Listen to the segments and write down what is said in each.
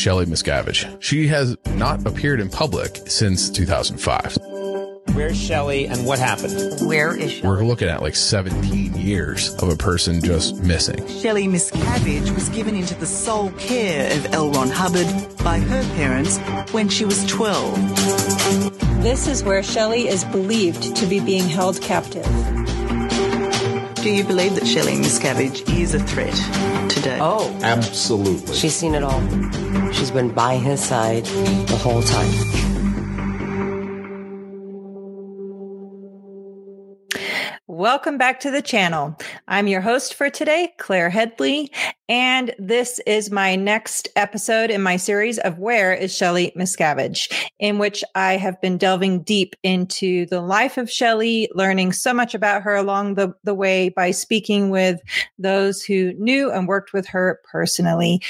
Shelly Miscavige. She has not appeared in public since 2005. Where's Shelly and what happened? Where is Shelly? We're looking at like 17 years of a person just missing. Shelly Miscavige was given into the sole care of L. Ron Hubbard by her parents when she was 12. This is where Shelly is believed to be being held captive. Do you believe that Shelly Miscavige is a threat today? Oh, Absolutely. she's seen it all. She's been by his side the whole time. Welcome back to the channel. I'm your host for today, Claire Headley, and this is my next episode in my series of Where is Shelly Miscavige, in which I have been delving deep into the life of Shelly, learning so much about her along the, the way by speaking with those who knew and worked with her personally.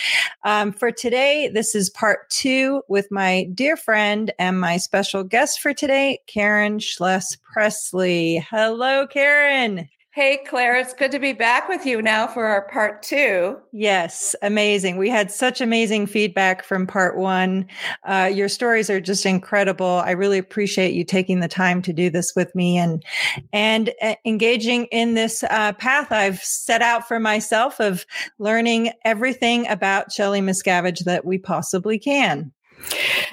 Um, for today, this is part two with my dear friend and my special guest for today, Karen Schless Pressley. Hello, Karen. Hey, Claire, it's good to be back with you now for our part two. Yes, amazing. We had such amazing feedback from part one. Uh, your stories are just incredible. I really appreciate you taking the time to do this with me and and uh, engaging in this uh, path I've set out for myself of learning everything about Shelly Miscavige that we possibly can.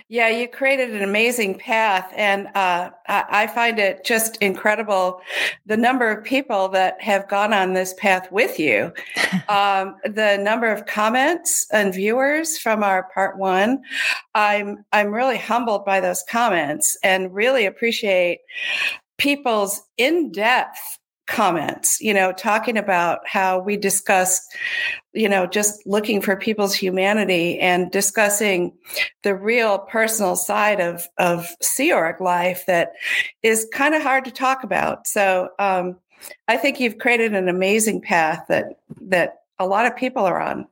Yeah, you created an amazing path, and uh, I find it just incredible the number of people that have gone on this path with you. um, the number of comments and viewers from our part one, I'm I'm really humbled by those comments and really appreciate people's in depth comments, you know, talking about how we discussed, you know, just looking for people's humanity and discussing the real personal side of, of Sea Org life that is kind of hard to talk about. So um, I think you've created an amazing path that that a lot of people are on.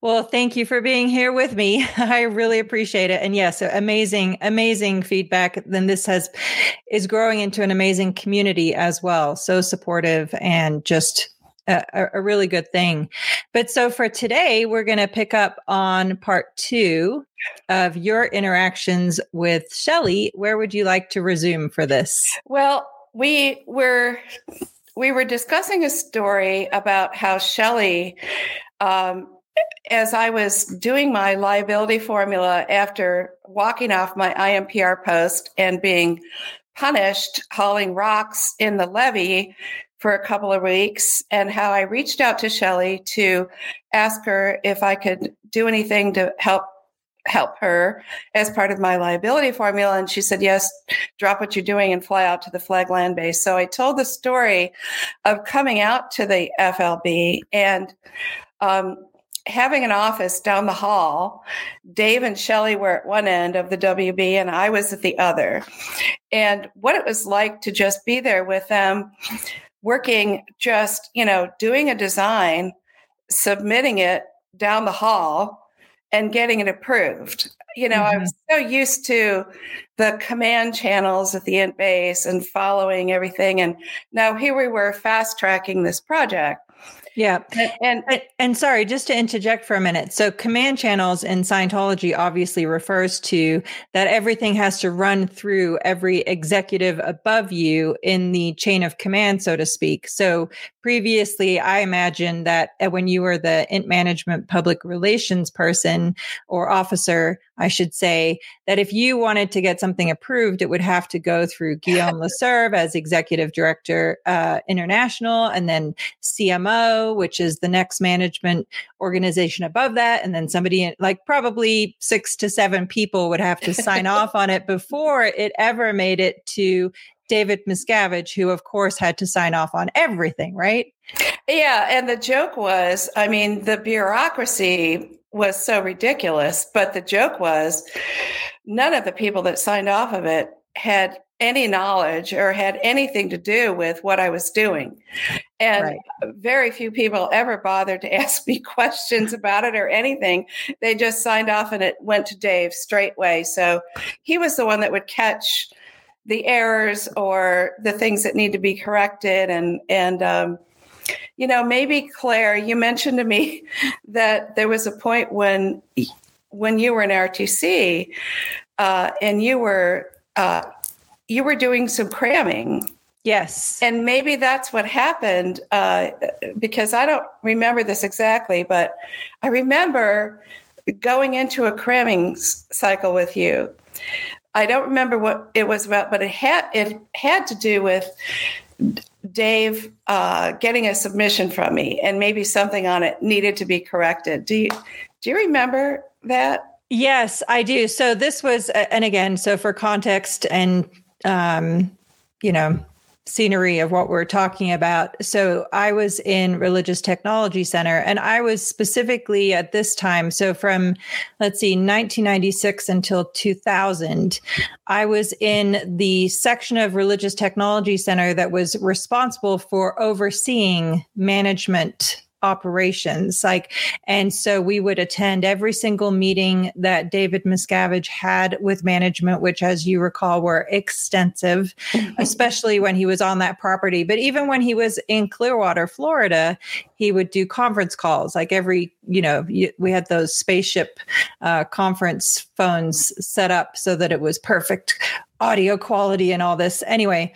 Well, thank you for being here with me. I really appreciate it. And yes, amazing, amazing feedback. Then this has is growing into an amazing community as well. So supportive and just a, a really good thing. But so for today, we're going to pick up on part two of your interactions with Shelly. Where would you like to resume for this? Well, we were we were discussing a story about how Shelly um, as I was doing my liability formula after walking off my IMPR post and being punished hauling rocks in the levee for a couple of weeks, and how I reached out to Shelly to ask her if I could do anything to help help her as part of my liability formula and she said yes drop what you're doing and fly out to the flag land base so i told the story of coming out to the flb and um, having an office down the hall. Dave and Shelly were at one end of the WB and I was at the other. And what it was like to just be there with them, working just, you know, doing a design, submitting it down the hall and getting it approved. You know, mm-hmm. I was so used to the command channels at the int base and following everything. And now here we were fast tracking this project. Yeah. And, and, and sorry, just to interject for a minute. So command channels in Scientology obviously refers to that everything has to run through every executive above you in the chain of command, so to speak. So previously, I imagine that uh, when you were the int management public relations person or officer, I should say, that if you wanted to get something approved, it would have to go through Guillaume Lesevre as executive director uh, international and then CMO which is the next management organization above that. And then somebody like probably six to seven people would have to sign off on it before it ever made it to David Miscavige, who of course had to sign off on everything, right? Yeah. And the joke was, I mean, the bureaucracy was so ridiculous, but the joke was none of the people that signed off of it had any knowledge or had anything to do with what I was doing. And right. very few people ever bothered to ask me questions about it or anything. They just signed off and it went to Dave straightway. So he was the one that would catch the errors or the things that need to be corrected and and um, you know maybe claire you mentioned to me that there was a point when when you were in RTC, uh, and you were uh, you were doing some cramming. Yes, and maybe that's what happened uh, because I don't remember this exactly, but I remember going into a cramming cycle with you. I don't remember what it was about, but it had it had to do with Dave uh, getting a submission from me, and maybe something on it needed to be corrected. Do you do you remember that? Yes, I do. So this was, and again, so for context and um, you know scenery of what we're talking about. So I was in Religious Technology Center and I was specifically at this time. So from, let's see, 1996 until 2000, I was in the section of Religious Technology Center that was responsible for overseeing management operations like and so we would attend every single meeting that david miscavige had with management which as you recall were extensive mm-hmm. especially when he was on that property. But even when he was in clearwater florida he would do conference calls like every you know we had those spaceship uh, conference phones set up so that it was perfect audio quality and all this anyway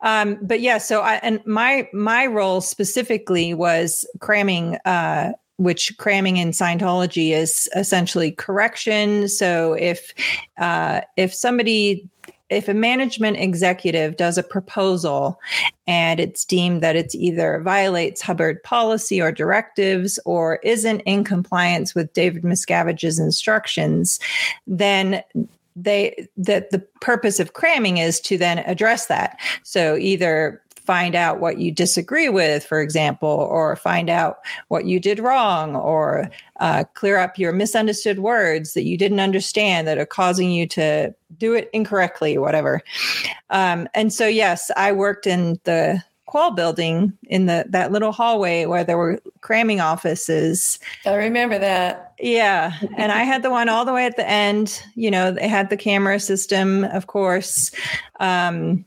um, but yeah so i and my my role specifically was cramming uh, which cramming in Scientology is essentially correction. So if uh, if somebody if a management executive does a proposal and it's deemed that it's either violates Hubbard policy or directives or isn't in compliance with David Miscavige's instructions, then they that the purpose of cramming is to then address that. So either find out what you disagree with, for example, or find out what you did wrong, or uh, clear up your misunderstood words that you didn't understand that are causing you to do it incorrectly, or whatever. Um, and so, yes, I worked in the Qual building in the that little hallway where there were cramming offices. I remember that. Yeah, and I had the one all the way at the end. You know, they had the camera system, of course. Um,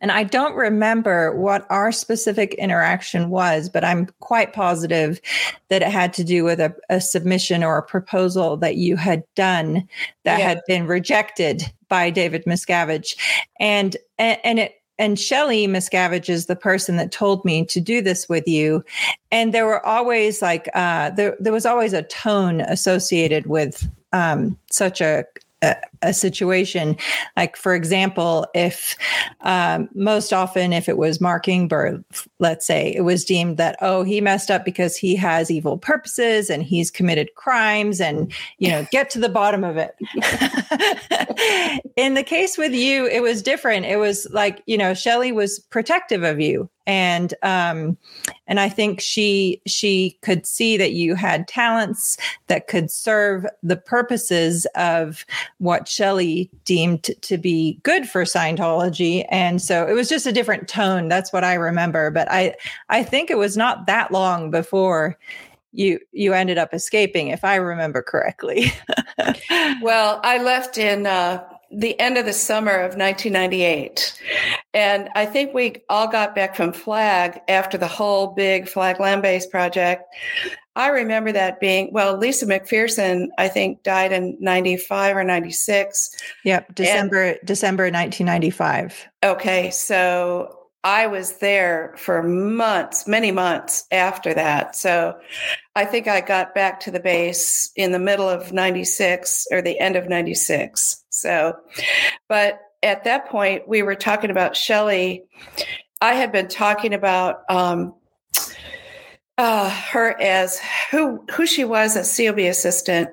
and I don't remember what our specific interaction was, but I'm quite positive that it had to do with a, a submission or a proposal that you had done that yeah. had been rejected by David Miscavige. And, and, and it, and Shelly Miscavige is the person that told me to do this with you. And there were always like uh, there there was always a tone associated with um, such a a, situation. Like, for example, if um, most often, if it was Mark Ingber, let's say, it was deemed that, oh, he messed up because he has evil purposes and he's committed crimes and, you know, get to the bottom of it. In the case with you, it was different. It was like, you know, Shelly was protective of you and um, and I think she she could see that you had talents that could serve the purposes of what Shelly deemed to be good for Scientology, and so it was just a different tone. That's what I remember. But I I think it was not that long before you you ended up escaping, if I remember correctly. well, I left in. Uh the end of the summer of 1998. And I think we all got back from Flag after the whole big Flag land base project. I remember that being, well, Lisa McPherson, I think, died in 95 or 96. Yep, December, and, December 1995. Okay, so I was there for months, many months after that. So I think I got back to the base in the middle of 96 or the end of 96. So, but at that point, we were talking about Shelly. I had been talking about um, uh, her as who who she was as COB assistant,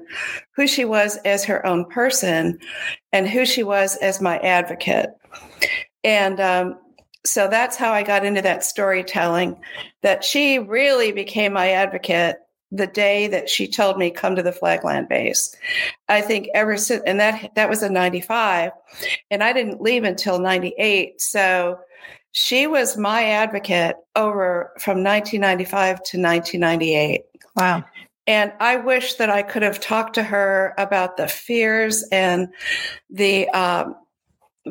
who she was as her own person, and who she was as my advocate. And um, so that's how I got into that storytelling. That she really became my advocate the day that she told me come to the flagland base. I think ever since and that that was in 95 and i didn't leave until 98 so she was my advocate over from 1995 to 1998 wow. And i wish that i could have talked to her about the fears and the um,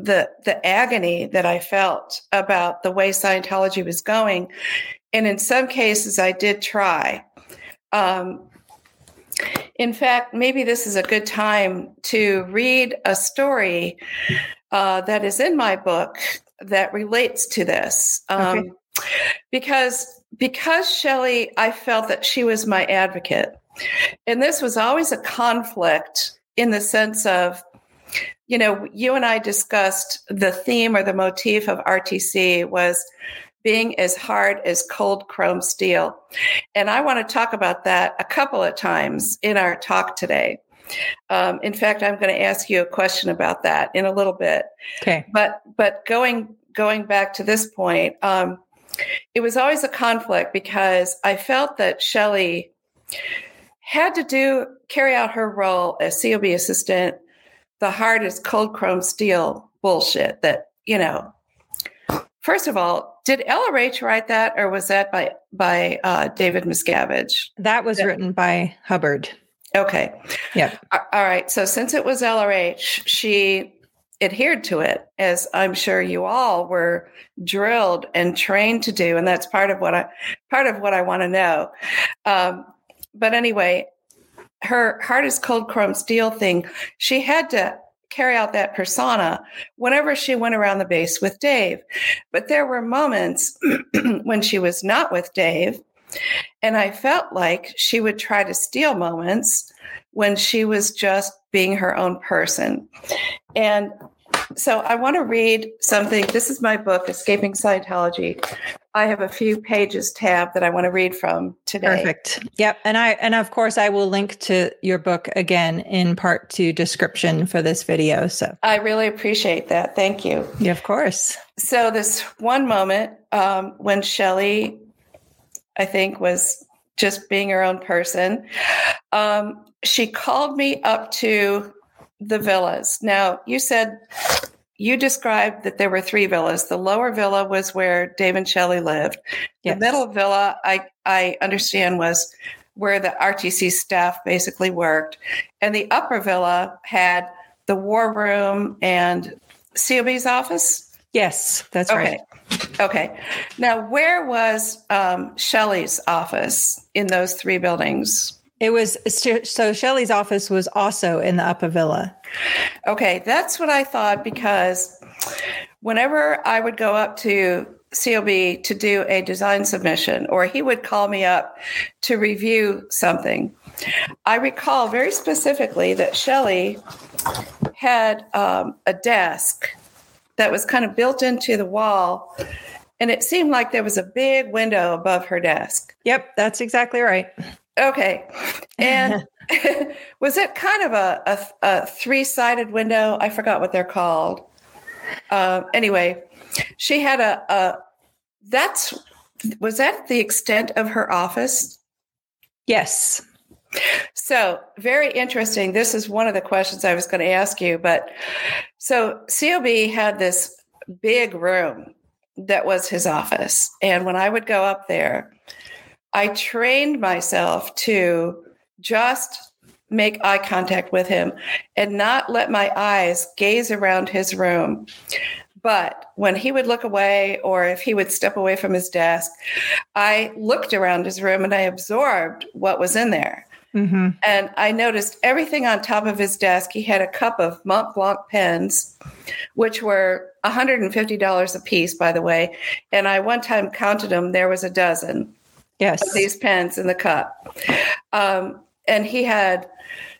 the the agony that I felt about the way Scientology was going, and in some cases I did try. Um, in fact, maybe this is a good time to read a story uh, that is in my book that relates to this. Um, okay. Because because Shelly, I felt that she was my advocate, and this was always a conflict in the sense of you know, you and I discussed the theme or the motif of RTC was being as hard as cold chrome steel. And I want to talk about that a couple of times in our talk today. Um, in fact, I'm going to ask you a question about that in a little bit. Okay. But but going going back to this point, um, it was always a conflict because I felt that Shelly had to do carry out her role as COB assistant the hardest cold chrome steel bullshit that, you know, first of all, did LRH write that or was that by, by uh, David Miscavige? That was that, written by Hubbard. Okay. Yeah. All right. So since it was LRH, she adhered to it, as I'm sure you all were drilled and trained to do, and that's part of what I part of what I want to know. Um, but anyway, her hardest cold chrome steel thing, she had to carry out that persona whenever she went around the base with Dave. But there were moments when she was not with Dave, and I felt like she would try to steal moments when she was just being her own person. And so I want to read something. This is my book, Escaping Scientology. I have a few pages tab that I want to read from today. Perfect. Yep. And I and of course I will link to your book again in part two description for this video. So I really appreciate that. Thank you. Yeah, of course. So this one moment um, when Shelly, I think, was just being her own person, um, she called me up to the villas. Now, you said you described that there were three villas. The lower villa was where Dave and Shelly lived. Yes. The middle villa, I, I understand, was where the RTC staff basically worked. And the upper villa had the war room and COB's office. Yes, that's okay. right. Okay. Now, where was um, Shelly's office in those three buildings? It was so Shelly's office was also in the upper villa. Okay, that's what I thought because whenever I would go up to COB to do a design submission, or he would call me up to review something, I recall very specifically that Shelly had um, a desk that was kind of built into the wall. And it seemed like there was a big window above her desk. Yep, that's exactly right. Okay. And was it kind of a, a, a three sided window? I forgot what they're called. Uh, anyway, she had a, a, that's, was that the extent of her office? Yes. So, very interesting. This is one of the questions I was going to ask you. But so, COB had this big room that was his office. And when I would go up there, I trained myself to just make eye contact with him and not let my eyes gaze around his room. But when he would look away or if he would step away from his desk, I looked around his room and I absorbed what was in there. Mm-hmm. And I noticed everything on top of his desk. He had a cup of Mont Blanc pens, which were $150 a piece, by the way. And I one time counted them, there was a dozen yes. These pens in the cup. Um, and he had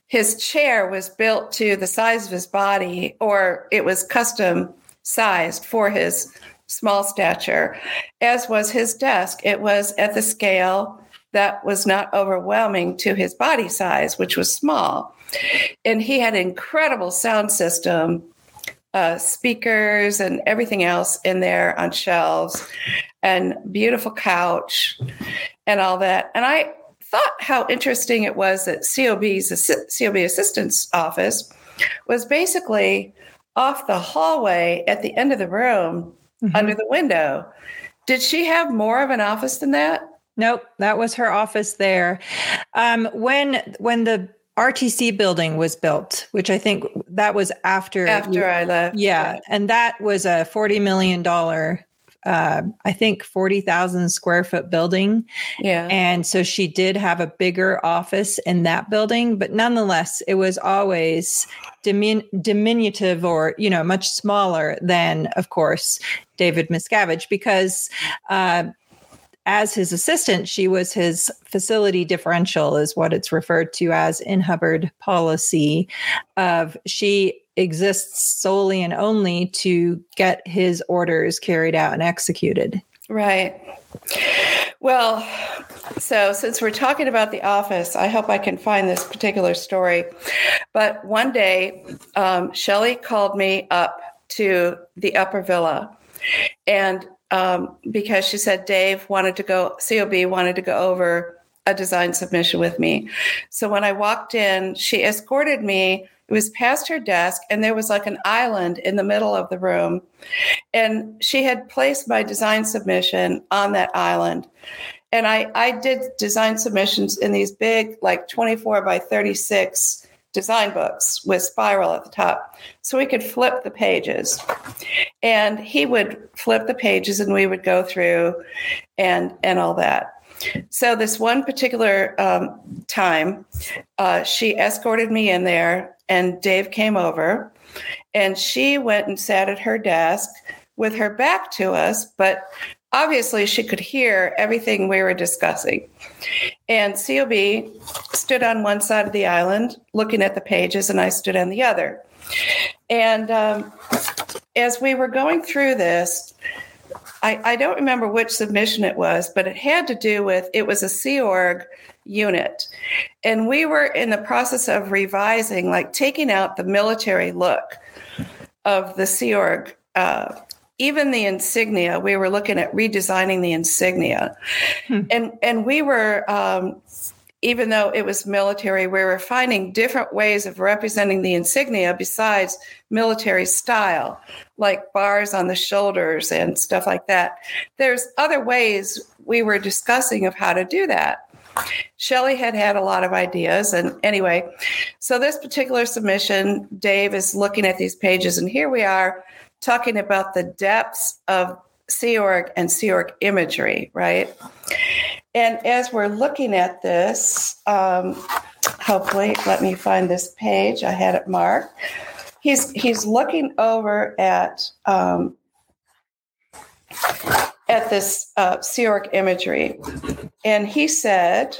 his chair was built to the size of his body or it was custom sized for his small stature. As was his desk it was at the scale that was not overwhelming to his body size which was small. And he had an incredible sound system uh, speakers and everything else in there on shelves and beautiful couch and all that. And I thought how interesting it was that COB's COB assistant's office was basically off the hallway at the end of the room mm-hmm. under the window. Did she have more of an office than that? Nope, that was her office there. Um, when when the RTC building was built, which I think that was after after you, I left. Yeah, yeah, and that was a forty million dollar uh, I think, 40,000 square foot building. Yeah. And so she did have a bigger office in that building, but nonetheless, it was always dimin- diminutive or, you know, much smaller than, of course, David Miscavige because, uh, as his assistant, she was his facility differential, is what it's referred to as in Hubbard policy. Of she exists solely and only to get his orders carried out and executed. Right. Well, so since we're talking about the office, I hope I can find this particular story. But one day, um, Shelly called me up to the upper villa, and um, because she said Dave wanted to go, COB wanted to go over a design submission with me. So when I walked in, she escorted me. It was past her desk, and there was like an island in the middle of the room. And she had placed my design submission on that island. And I, I did design submissions in these big, like 24 by 36 design books with spiral at the top so we could flip the pages. And he would flip the pages and we would go through and and all that. So this one particular um, time uh, she escorted me in there and dave came over and she went and sat at her desk with her back to us but obviously she could hear everything we were discussing. And COB stood on one side of the island looking at the pages, and I stood on the other. And um, as we were going through this, I, I, don't remember which submission it was, but it had to do with it was a Sea Org unit. And we were in the process of revising, like taking out the military look of the Sea Org uh, even the insignia we were looking at redesigning the insignia hmm. and and we were um, even though it was military we were finding different ways of representing the insignia besides military style like bars on the shoulders and stuff like that there's other ways we were discussing of how to do that Shelly had had a lot of ideas. And anyway, so this particular submission, Dave is looking at these pages, and here we are talking about the depths of Sea Org and Sea Org imagery, right? And as we're looking at this, um, hopefully, let me find this page. I had it marked. He's he's looking over at um, at this uh, Sea Org imagery, and he said,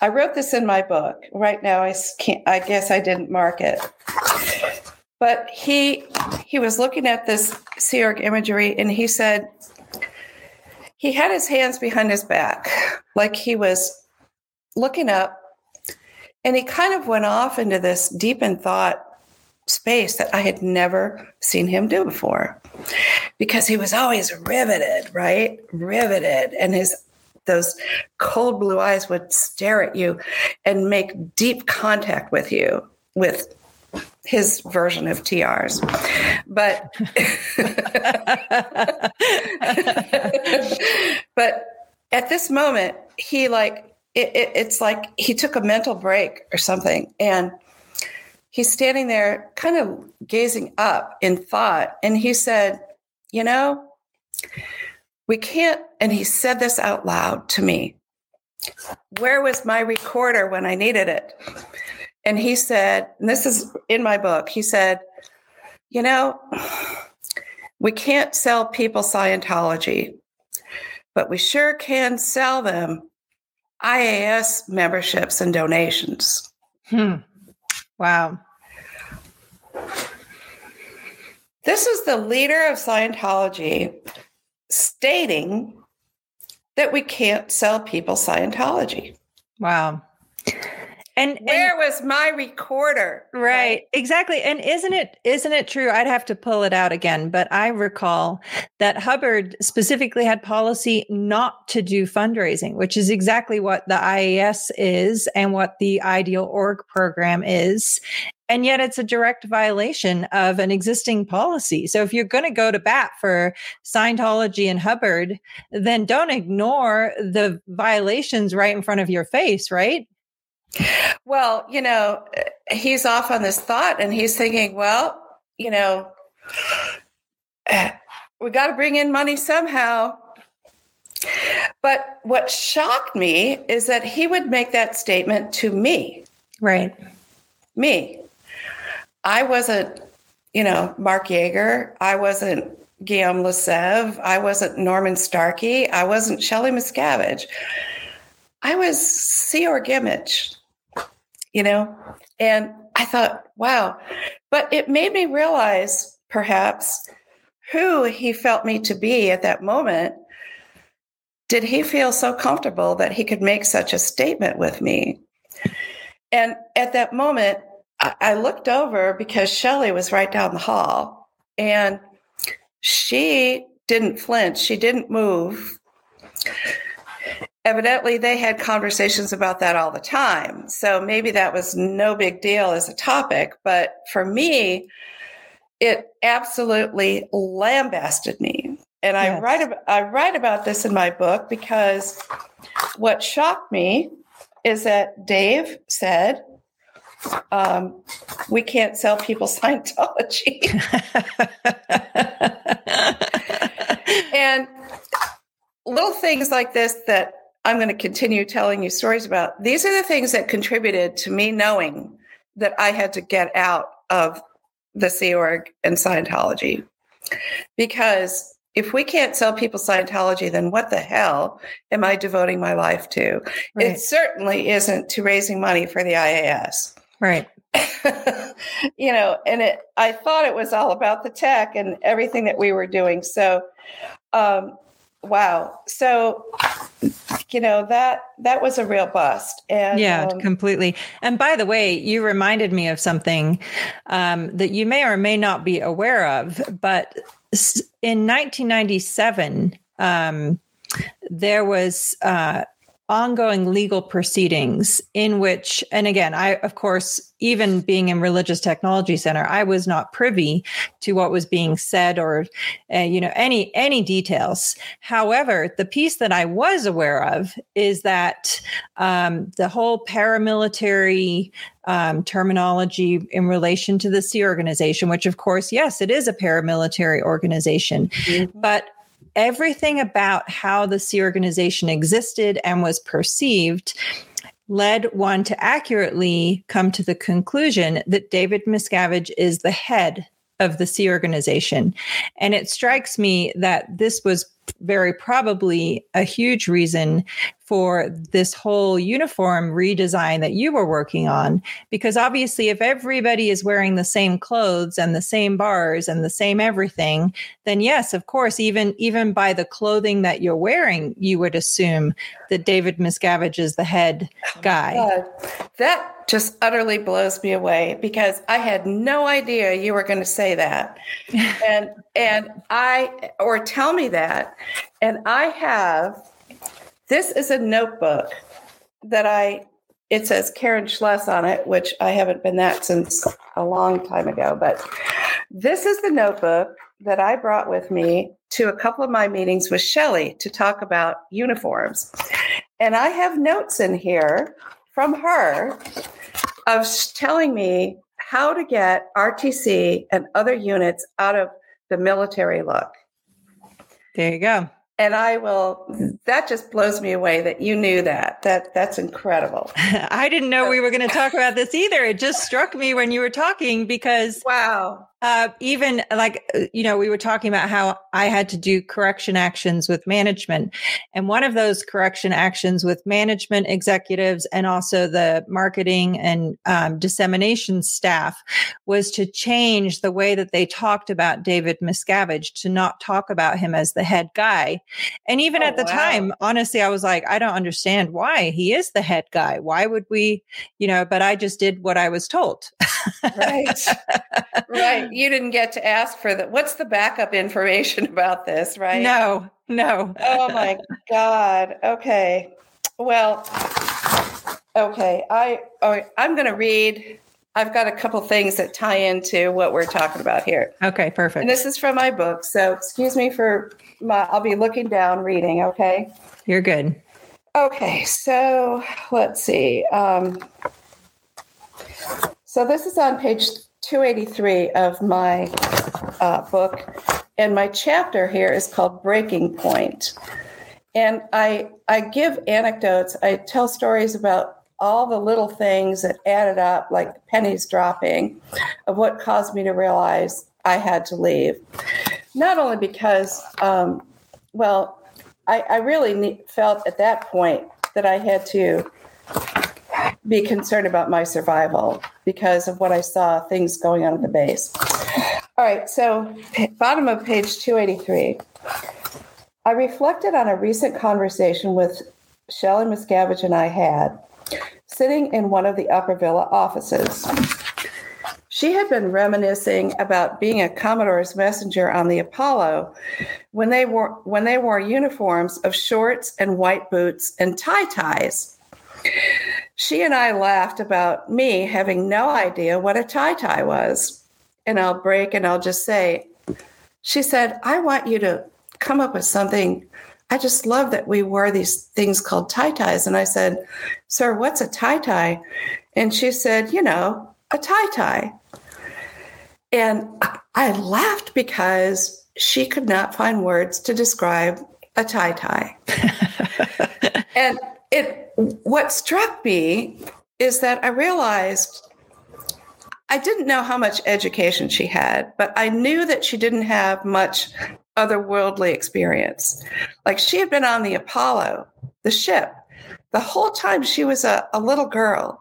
"I wrote this in my book. Right now, I can't. I guess I didn't mark it." But he he was looking at this Sea Org imagery and he said he had his hands behind his back, like he was looking up, and he kind of went off into this deep in thought space that I had never seen him do before. Because he was always riveted, right? Riveted. And his those cold blue eyes would stare at you and make deep contact with you with his version of TRs. But but at this moment, he like it, it, it's like he took a mental break or something, and he's standing there, kind of gazing up in thought, and he said, "You know, we can't." And he said this out loud to me. Where was my recorder when I needed it? And he said, and this is in my book, he said, you know, we can't sell people Scientology, but we sure can sell them IAS memberships and donations. Hmm. Wow. This is the leader of Scientology stating that we can't sell people Scientology. Wow. And where and, was my recorder? Right, right, exactly. And isn't it isn't it true? I'd have to pull it out again, but I recall that Hubbard specifically had policy not to do fundraising, which is exactly what the IAS is and what the Ideal Org program is. And yet it's a direct violation of an existing policy. So if you're going to go to bat for Scientology and Hubbard, then don't ignore the violations right in front of your face, right? Well, you know, he's off on this thought and he's thinking, well, you know, we got to bring in money somehow. But what shocked me is that he would make that statement to me. Right. Me. I wasn't, you know, Mark Yeager. I wasn't Guillaume Lesevre. I wasn't Norman Starkey. I wasn't Shelly Miscavige. I was Sea Org Image, you know? And I thought, wow. But it made me realize perhaps who he felt me to be at that moment. Did he feel so comfortable that he could make such a statement with me? And at that moment, I looked over because Shelly was right down the hall and she didn't flinch, she didn't move evidently they had conversations about that all the time. So maybe that was no big deal as a topic. But for me, it absolutely lambasted me. And I write about, I write about this in my book because what shocked me is that Dave said, um, "We can't sell people Scientology," and little things like this that I'm going to continue telling you stories about. These are the things that contributed to me knowing that I had to get out of the Sea Org and Scientology. Because if we can't sell people Scientology, then what the hell am I devoting my life to? Right. It certainly isn't to raising money for the IAS. Right. you know, and it I thought it was all about the tech and everything that we were doing. So um wow. So you know that that was a real bust and yeah um, completely and by the way you reminded me of something um, that you may or may not be aware of but in 1997 um, there was uh, ongoing legal proceedings in which and again i of course even being in religious technology center i was not privy to what was being said or uh, you know any any details however the piece that i was aware of is that um, the whole paramilitary um, terminology in relation to the sea organization which of course yes it is a paramilitary organization mm-hmm. but everything about how the Sea organization existed and was perceived led one to accurately come to the conclusion that David Miscavige is the head of the Sea organization. And it strikes me that this was very probably a huge reason for this whole uniform redesign that you were working on. Because obviously, if everybody is wearing the same clothes and the same bars and the same everything, then yes, of course, even even by the clothing that you're wearing, you would assume that David Miscavige is the head guy. Uh, that just utterly blows me away because I had no idea you were going to say that, and and I or tell me that, and I have this is a notebook that I, it says Karen Schless on it, which I haven't been that since a long time ago. But this is the notebook that I brought with me to a couple of my meetings with Shelly to talk about uniforms. And I have notes in here from her of telling me how to get RTC and other units out of the military look. There you go and I will. That just blows me away that you knew that. That that's incredible. I didn't know we were going to talk about this either. It just struck me when you were talking because wow, uh, even like, uh, you know, we were talking about how I had to do correction actions with management. And one of those correction actions with management executives and also the marketing and um, dissemination staff was to change the way that they talked about David Miscavige to not talk about him as the head guy. And even oh, at the wow. time, honestly, I was like, I don't understand why he is the head guy. Why would we, you know, but I just did what I was told. right. Right you didn't get to ask for the what's the backup information about this, right? No, no. oh my God. Okay. Well, okay. I I'm going to read. I've got a couple things that tie into what we're talking about here. Okay, perfect. And this is from my book, so excuse me for my. I'll be looking down, reading. Okay. You're good. Okay, so let's see. Um, so this is on page 283 of my uh, book, and my chapter here is called Breaking Point. And I I give anecdotes. I tell stories about all the little things that added up, like pennies dropping, of what caused me to realize I had to leave. Not only because, um, well, I, I really ne- felt at that point that I had to be concerned about my survival because of what I saw things going on at the base. All right, so bottom of page 283. I reflected on a recent conversation with Shelly Miscavige and I had sitting in one of the Upper Villa offices. She had been reminiscing about being a Commodore's messenger on the Apollo when they wore when they wore uniforms of shorts and white boots and tie ties. She and I laughed about me having no idea what a tie tie was. And I'll break and I'll just say, she said, I want you to come up with something. I just love that we wore these things called tie ties. And I said, Sir, what's a tie tie? And she said, You know, a tie tie. And I laughed because she could not find words to describe a tie tie. and it what struck me is that I realized I didn't know how much education she had, but I knew that she didn't have much otherworldly experience. Like she had been on the Apollo, the ship, the whole time she was a, a little girl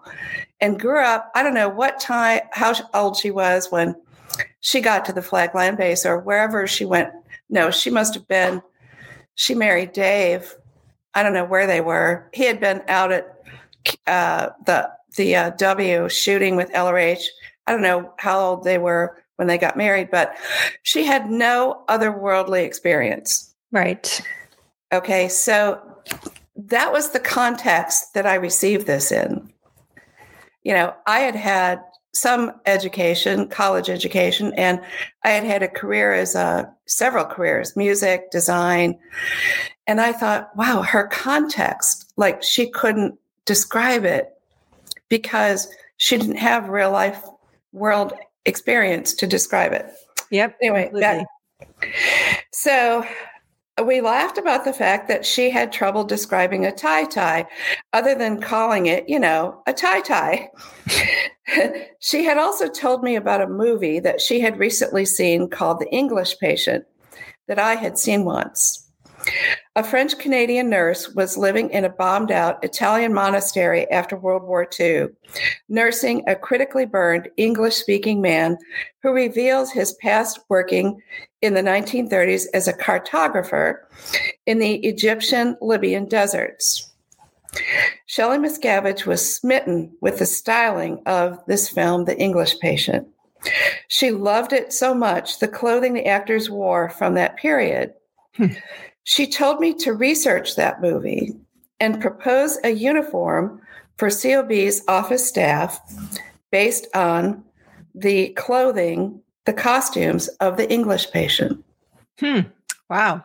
and grew up. I don't know what time, how old she was when she got to the Flag Land base or wherever she went. No, she must have been, she married Dave. I don't know where they were. He had been out at uh, the the uh, W shooting with LRH. I don't know how old they were when they got married, but she had no otherworldly experience. Right. Okay, so that was the context that I received this in. You know, I had had some education, college education, and I had had a career as a several careers, music, design. And I thought, wow, her context, like she couldn't describe it because she didn't have real life world experience to describe it. Yep. Anyway, that, so we laughed about the fact that she had trouble describing a tie tie other than calling it, you know, a tie tie. she had also told me about a movie that she had recently seen called The English Patient that I had seen once. A French Canadian nurse was living in a bombed out Italian monastery after World War II, nursing a critically burned English speaking man who reveals his past working in the 1930s as a cartographer in the Egyptian Libyan deserts. Shelly Miscavige was smitten with the styling of this film, The English Patient. She loved it so much, the clothing the actors wore from that period. Hmm. She told me to research that movie and propose a uniform for COB's office staff based on the clothing, the costumes of the English patient. Hmm. Wow.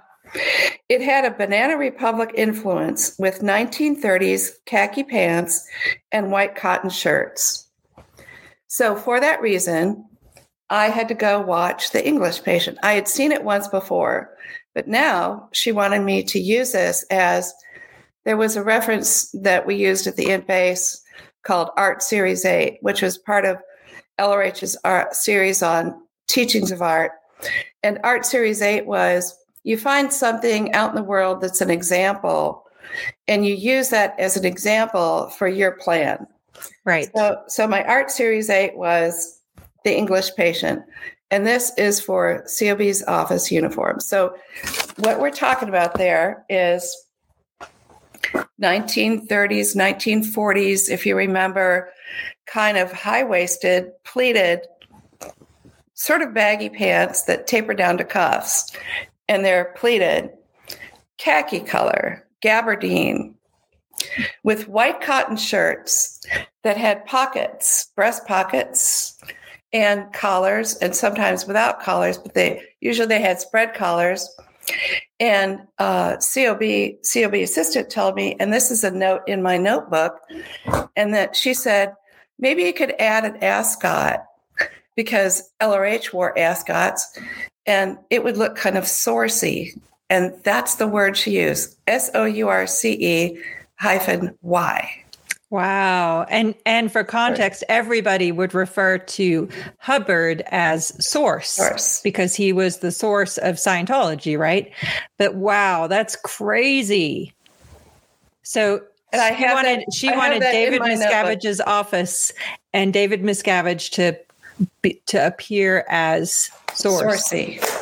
It had a Banana Republic influence with 1930s khaki pants and white cotton shirts. So, for that reason, I had to go watch The English Patient. I had seen it once before, but now she wanted me to use this as there was a reference that we used at the base called Art Series 8, which was part of LRH's art series on teachings of art. And Art Series 8 was you find something out in the world that's an example and you use that as an example for your plan. Right. So, so my Art Series 8 was the English patient. And this is for COB's office uniform. So, what we're talking about there is 1930s, 1940s, if you remember, kind of high waisted, pleated, sort of baggy pants that taper down to cuffs. And they're pleated, khaki color, gabardine, with white cotton shirts that had pockets, breast pockets, and collars, and sometimes without collars, but they usually they had spread collars. And uh, COB COB assistant told me, and this is a note in my notebook, and that she said maybe you could add an ascot because LRH wore ascots, and it would look kind of sourcey. And that's the word she used S O U R C E hyphen Y. Wow. And and for context, everybody would refer to Hubbard as source, Source. because he was the source of Scientology, right? But wow, that's crazy. So And I she wanted that- she I wanted David my notebook. Miscavige's office and David Miscavige to be, to appear as source Sourcey.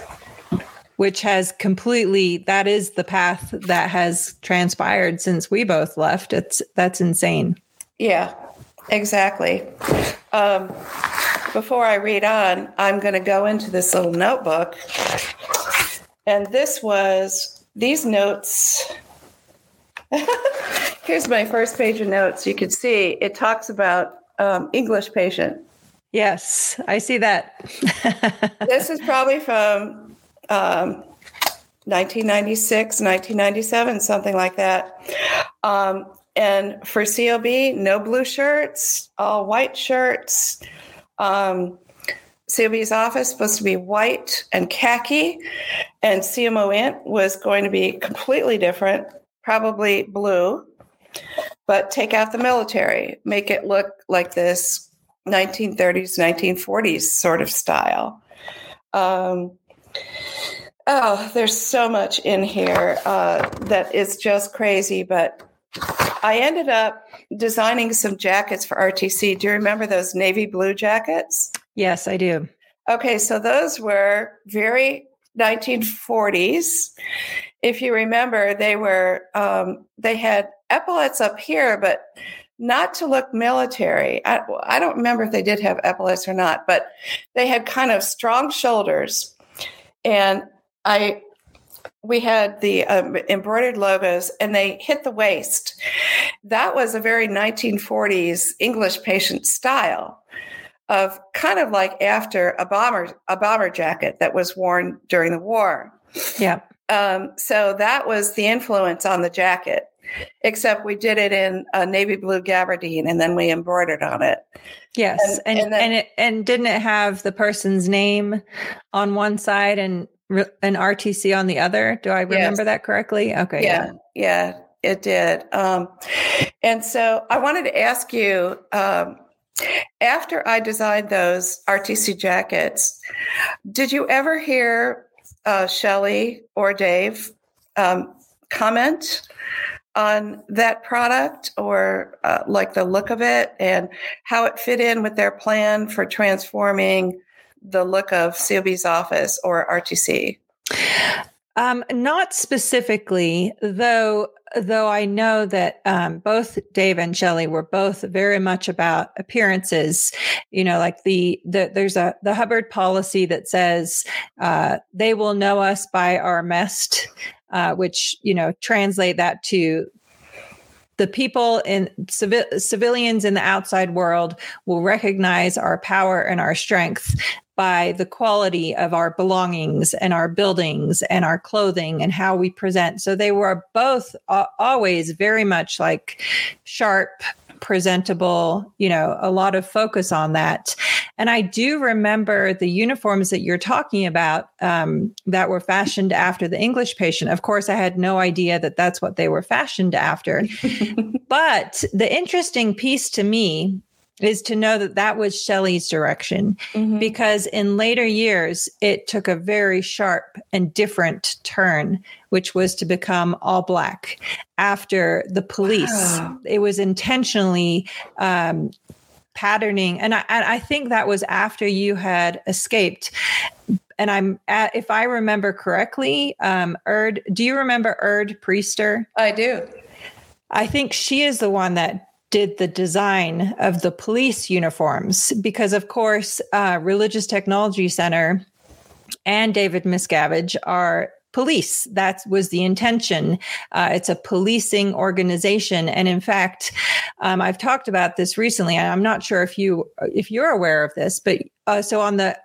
Which has completely that is the path that has transpired since we both left it's that's insane Yeah, exactly. Um, before I read on, I'm going to go into this little notebook. And this was these notes. Here's my first page of notes. You can see it talks about um, English patient. yes i see that This is probably from um, 1996, 1997, something like that. Um, and for COB, no blue shirts, all white shirts. Um, COB's office supposed to be white and khaki, and CMO Int was going to be completely different, probably blue, but take out the military, make it look like this 1930s, 1940s sort of style. Um, oh, there's so much in here uh, that is just crazy, but I ended up designing some jackets for RTC. Do you remember those navy blue jackets? yes i do Okay, so those were very 1940s. If you remember, they were um, they had epaulets up here, but not to look military. I, I don't remember if they did have epaulets or not, but they had kind of strong shoulders, and I we had the um, embroidered logos, and they hit the waist. That was a very 1940s English patient style of kind of like after a bomber a bomber jacket that was worn during the war. yeah Um, so that was the influence on the jacket. Except we did it in a navy blue gabardine, and then we embroidered on it. yes And- and and then- and, it and didn't it have the person's name on one side and an rtc on the other? Do i remember that correctly? Okay yeah, yeah, it did. Um, and so I wanted to ask you um, after I designed those RTC jackets, did you ever hear uh, Shelly or Dave um, comment on that product or uh, like the look of it and how it fit in with their plan for transforming the look of COB's office or RTC? Um, not specifically, though. Though I know that um, both Dave and Shelly were both very much about appearances. You know, like the the there's a the Hubbard policy that says uh, they will know us by our mest, uh, which you know translate that to the people in civil, civilians in the outside world will recognize our power and our strength by the quality of our belongings and our buildings and our clothing and how we present. So they were both always very much like sharp, presentable, you know, a lot of focus on that. And I do remember the uniforms that you're talking about um, that were fashioned after the English patient. Of course, I had no idea that that's what they were fashioned after. but the interesting piece to me is to know that that was Shelly's direction because in later years it took a very sharp and different turn which was to become all black after the police Wow. it was intentionally um, patterning and I, I think that was after you had escaped and i'm at, if i remember correctly um erd do you remember erd priester I do. I think she is the one that did the design of the police uniforms because, of course, uh, Religious Technology Center and David Miscavige are police. That was the intention. Uh, it's a policing organization, and in fact, um, I've talked about this recently. and I'm not sure if you if you're aware of this, but uh, so on the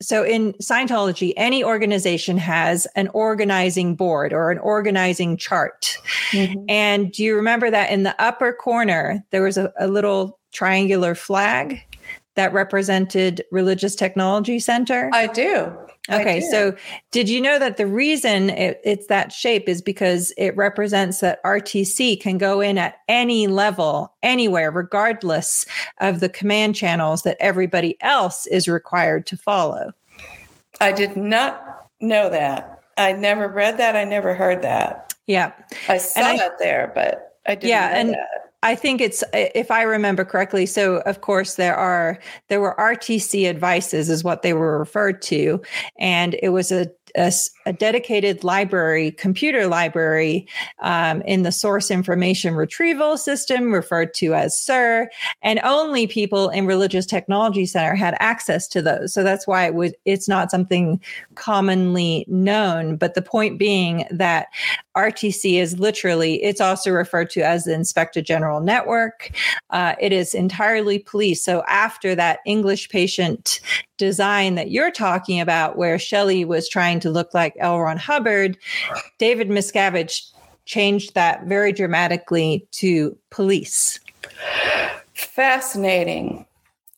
so in Scientology, any organization has an organizing board or an organizing chart. Mm-hmm. And do you remember that in the upper corner, there was a, a little triangular flag that represented Religious Technology Center? I do. Okay, so did you know that the reason it, it's that shape is because it represents that RTC can go in at any level, anywhere, regardless of the command channels that everybody else is required to follow? I did not know that. I never read that. I never heard that. Yeah. I saw I, it there, but I didn't yeah, and, that. I think it's uh, if I remember correctly. So of course there are there were RTC advices is what they were referred to, and it was a a, a dedicated library, computer library, um, in the source information retrieval system, referred to as SIR, and only people in Religious Technology Center had access to those. So that's why it would it's not something commonly known. But the point being that RTC is literally it's also referred to as the Inspector General Network. Uh, it is entirely police. So after that English patient design that you're talking about, where Shelly was trying to look like L. Ron Hubbard, David Miscavige changed that very dramatically to police. Fascinating.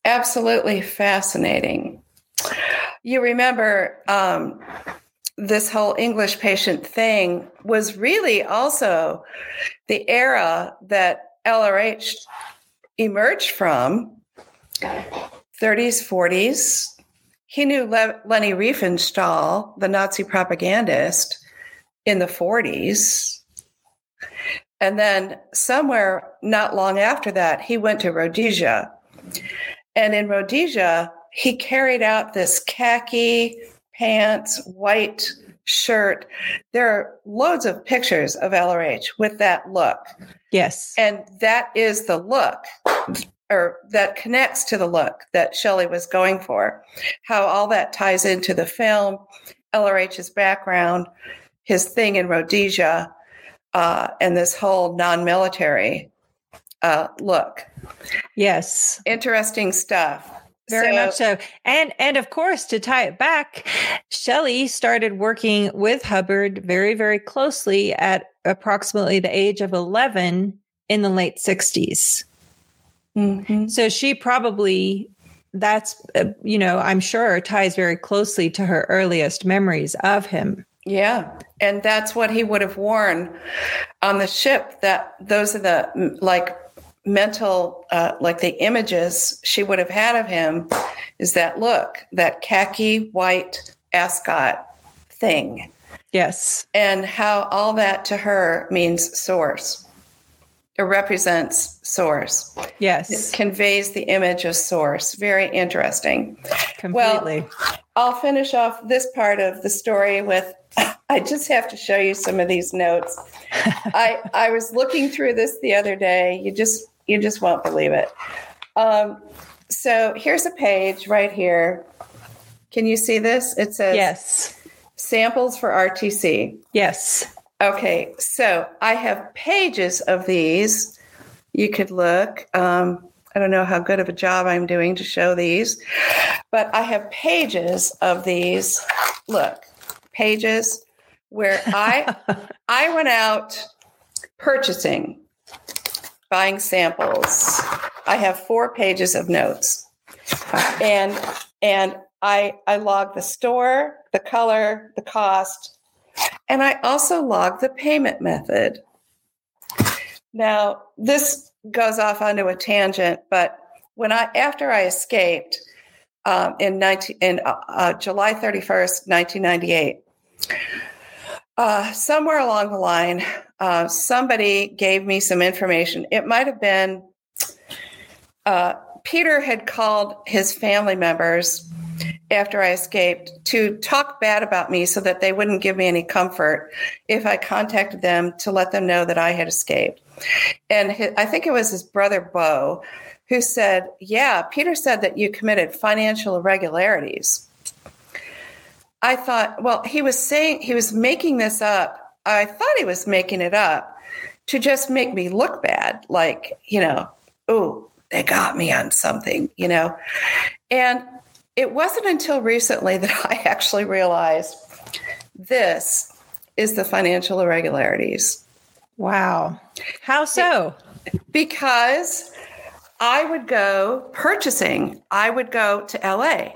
Absolutely fascinating. You remember um, this whole English patient thing was really also the era that LRH emerged from 30s, 40s. He knew Le- Leni Riefenstahl, the Nazi propagandist, in the 40s. And then somewhere not long after that, he went to Rhodesia. And in Rhodesia, he carried out this khaki pants, white shirt. There are loads of pictures of LRH with that look. Yes. And that is the look or that connects to the look that Shelly was going for. How all that ties into the film, LRH's background, his thing in Rhodesia, uh, and this whole non-military uh, look. Yes, interesting stuff. Very so, much so. And and of course, to tie it back, Shelly started working with Hubbard very, very closely at approximately the age of 11 in the late 60s. Mm-hmm. So she probably that's uh, you know i'm sure ties very closely to her earliest memories of him. Yeah. And that's what he would have worn on the ship that those are the like mental uh, like the images she would have had of him is that look that khaki white ascot thing. Yes. And how all that to her means source it represents source. Yes. It conveys the image of source. Very interesting. Completely. Well, I'll finish off this part of the story with I just have to show you some of these notes. I I was looking through this the other day. You just you just won't believe it. Um, so here's a page right here. Can you see this? It says yes. Samples for RTC. Yes. Okay, so I have pages of these. You could look. Um, I don't know how good of a job I'm doing to show these, but I have pages of these. Look, pages where I I went out purchasing, buying samples. I have four pages of notes, and and I I log the store, the color, the cost, and I also log the payment method. Now, this goes off onto a tangent, but when I after I escaped um, in 19, in uh, uh, July 31st, 1998, uh, somewhere along the line, uh, somebody gave me some information. It might have been uh, Peter had called his family members after I escaped to talk bad about me so that they wouldn't give me any comfort if I contacted them to let them know that I had escaped. And his, I think it was his brother Bo who said, Yeah, Peter said that you committed financial irregularities. I thought, well, he was saying, he was making this up. I thought he was making it up to just make me look bad, like, you know, oh, they got me on something, you know. And it wasn't until recently that I actually realized this is the financial irregularities. Wow. How so? Because I would go purchasing, I would go to LA.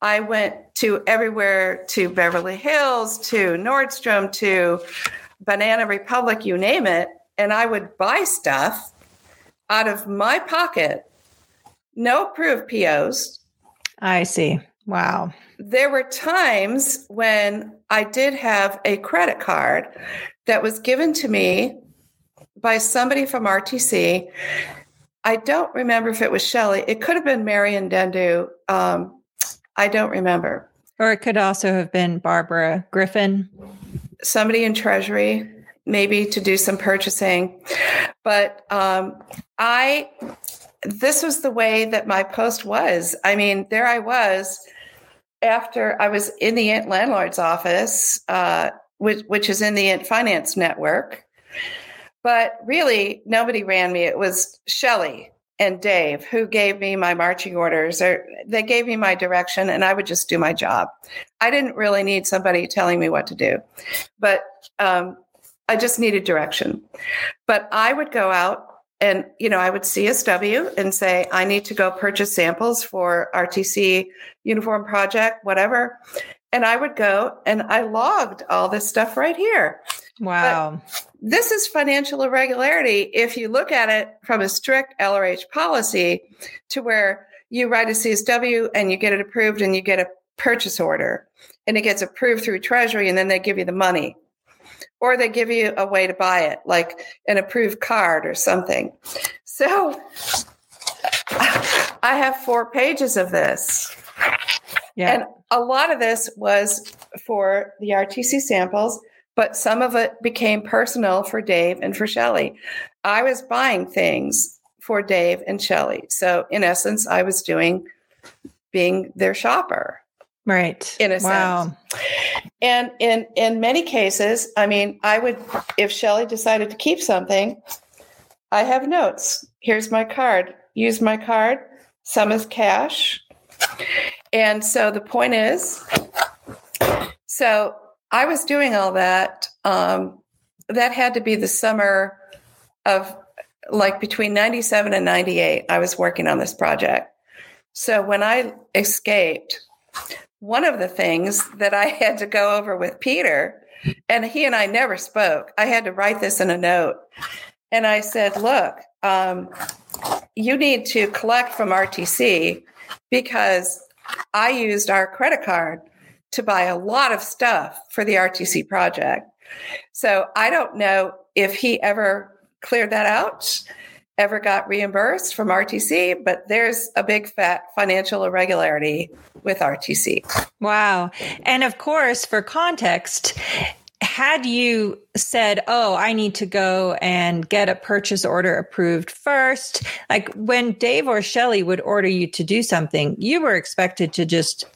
I went to everywhere to Beverly Hills, to Nordstrom, to Banana Republic, you name it. And I would buy stuff out of my pocket, no approved POs. I see. Wow. There were times when I did have a credit card that was given to me by somebody from RTC. I don't remember if it was Shelly. It could have been Marion Dendu. Um, I don't remember. Or it could also have been Barbara Griffin. Somebody in Treasury, maybe to do some purchasing. But um, I, this was the way that my post was. I mean, there I was after I was in the Int landlord's office, uh, which, which is in the Int finance network. But really, nobody ran me. It was Shelly and Dave who gave me my marching orders, or they gave me my direction, and I would just do my job. I didn't really need somebody telling me what to do, but um, I just needed direction. But I would go out and you know i would csw and say i need to go purchase samples for rtc uniform project whatever. And i would go and i logged all this stuff right here. Wow. but this is financial irregularity if you look at it from a strict lrh policy to where you write a csw and you get it approved and you get a purchase order. And it gets approved through treasury and then they give you the money or they give you a way to buy it, like an approved card or something. So I have four pages of this. Yeah. And a lot of this was for the RTC samples, but some of it became personal for Dave and for Shelly. I was buying things for Dave and Shelly. So in essence, I was doing being their shopper. Right. In a wow. sense. And in in many cases, I mean, I would if Shelly decided to keep something, I have notes. Here's my card. Use my card. Some is cash. And so the point is, so I was doing all that. Um, that had to be the summer of like between 97 and 98. I was working on this project. So when I escaped, one of the things that I had to go over with Peter, and he and I never spoke, I had to write this in a note. And I said, Look, um, you need to collect from RTC because I used our credit card to buy a lot of stuff for the RTC project. So I don't know if he ever cleared that out ever got reimbursed from RTC, but there's a big fat financial irregularity with RTC. Wow. And of course, for context, had you said, Oh, I need to go and get a purchase order approved first, like when Dave or Shelly would order you to do something, you were expected to just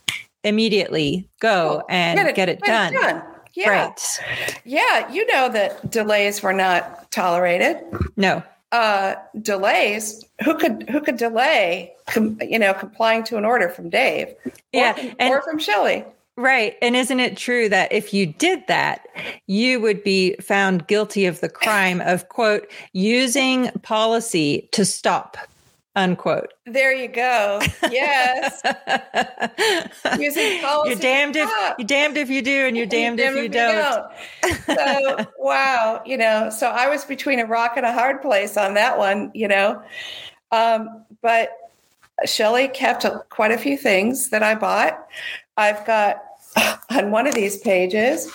immediately go oh, and get it, get it done. Done. Yeah. Right. Yeah. You know that delays were not tolerated. No uh, delays, who could who could delay, com, you know, complying to an order from Dave, or, yeah, and, or from Shelly. Right. And isn't it true that if you did that, you would be found guilty of the crime of, quote, using policy to stop unquote. There you go. Yes. Using policy. You're damned if you're damned if you do, and you're damned, if, you, don't. don't. so wow, you know. So I was between a rock and a hard place on that one, you know. Um, but Shelly kept a, quite a few things that I bought. I've got on one of these pages.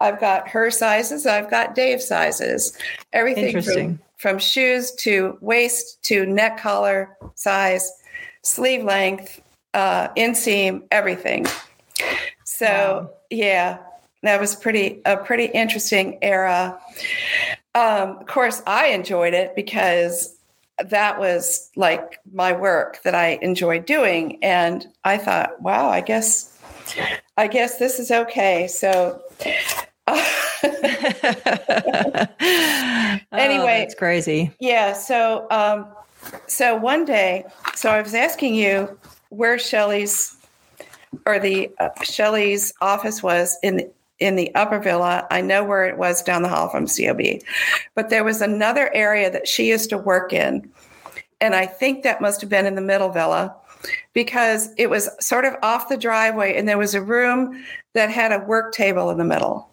I've got her sizes. I've got Dave sizes. Everything from from shoes to waist to neck collar size, sleeve length, uh, inseam, everything. So wow. yeah, that was pretty a pretty interesting era. Um, of course, I enjoyed it because that was like my work that I enjoyed doing, and I thought, wow, I guess, I guess this is okay. So. Uh, anyway, it's oh, crazy. Yeah. So, um, so one day, so I was asking you where Shelly's or the uh, Shelly's office was in the, in the upper villa. I know where it was down the hall from COB, but there was another area that she used to work in, and I think that must have been in the middle villa. because it was sort of off the driveway and there was a room that had a work table in the middle.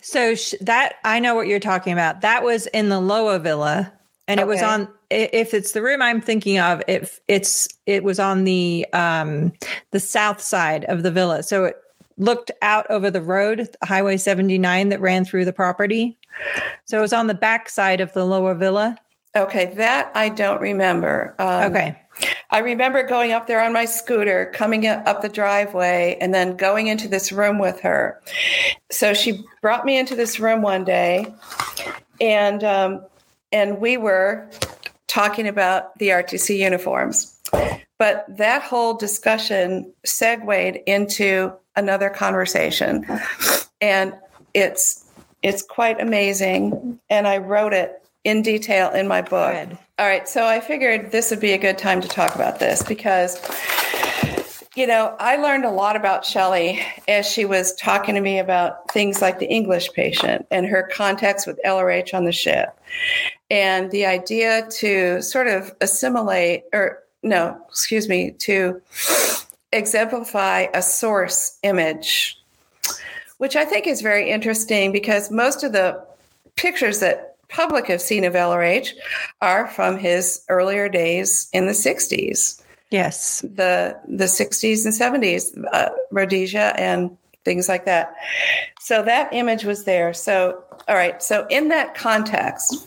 So sh- that I know what you're talking about. That was in the Lower Villa, and it was on. If it's the room I'm thinking of, if it's it was on the um the south side of the villa, so it looked out over the road, Highway 79 that ran through the property. So it was on the back side of the Lower Villa. Okay, that I don't remember. Um, Okay. I remember going up there on my scooter, coming up the driveway, and then going into this room with her. So she brought me into this room one day, and um, and we were talking about the RTC uniforms. But that whole discussion segued into another conversation, and it's it's quite amazing. And I wrote it in detail in my book. Good. All right, so I figured this would be a good time to talk about this because, you know, I learned a lot about Shelly as she was talking to me about things like the English patient and her contacts with LRH on the ship, and the idea to sort of assimilate, or no, excuse me, to exemplify a source image, which I think is very interesting because most of the pictures that public have seen of LRH are from his earlier days in the 60s, Yes. the the 60s and 70s, uh, Rhodesia and things like that. So that image was there. So all right, so in that context,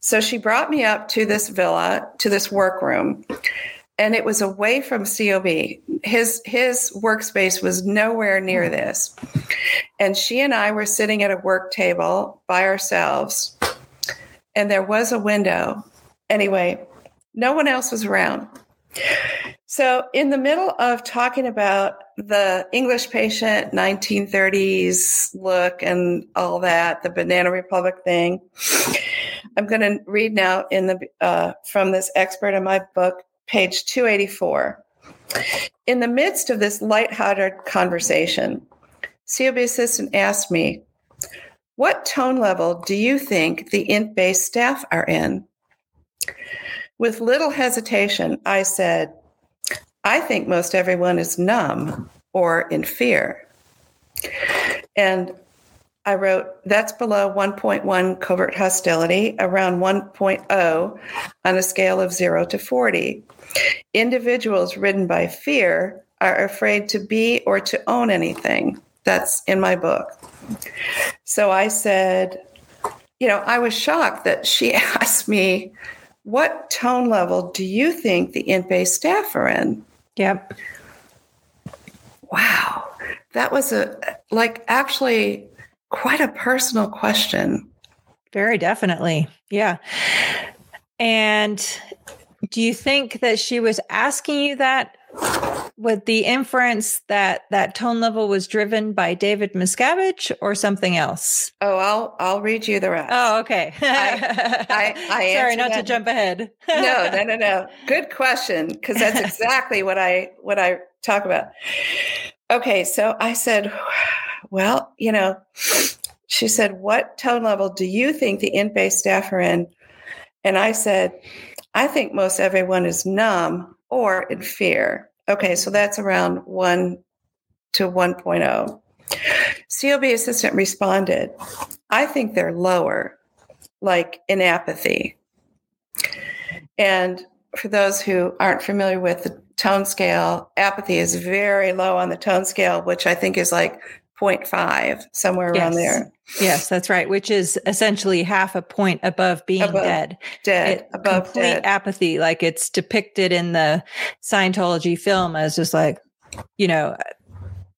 so she brought me up to this villa, to this workroom, and it was away from COB. His his workspace was nowhere near this. And she and I were sitting at a work table by ourselves, and there was a window. Anyway, no one else was around. So, in the middle of talking about the English patient 1930s look and all that, the Banana Republic thing, I'm going to read now in the uh, from this expert in my book, page 284. In the midst of this lighthearted conversation, COB assistant asked me, What tone level do you think the int based staff are in? With little hesitation, I said, I think most everyone is numb or in fear. And I wrote, that's below 1.1 covert hostility, around 1.0 on a scale of 0 to 40. Individuals ridden by fear are afraid to be or to own anything. That's in my book. So I said, you know, I was shocked that she asked me, what tone level do you think the int based staff are in? Yep. Wow. That was a, like, actually quite a personal question. Very definitely. Yeah. And do you think that she was asking you that with the inference that that tone level was driven by David Miscavige or something else? Oh, I'll I'll read you the rest. Oh, okay. I- I Sorry, answered not to jump ahead. no, no, no, no. Good question because that's exactly what I what I talk about. Okay, so I said, well, you know, she said, "What tone level do you think the int-based staff are in?" And I said, "I think most everyone is numb or in fear." Okay, so that's around one to 1.0. COB assistant responded, "I think they're lower, like in apathy." And for those who aren't familiar with the tone scale, apathy is very low on the tone scale, which I think is like 0.5, somewhere around there. yes, that's right. Which is essentially half a point above being Above dead. Dead, It- above complete dead. apathy, like it's depicted in the Scientology film as just like, you know,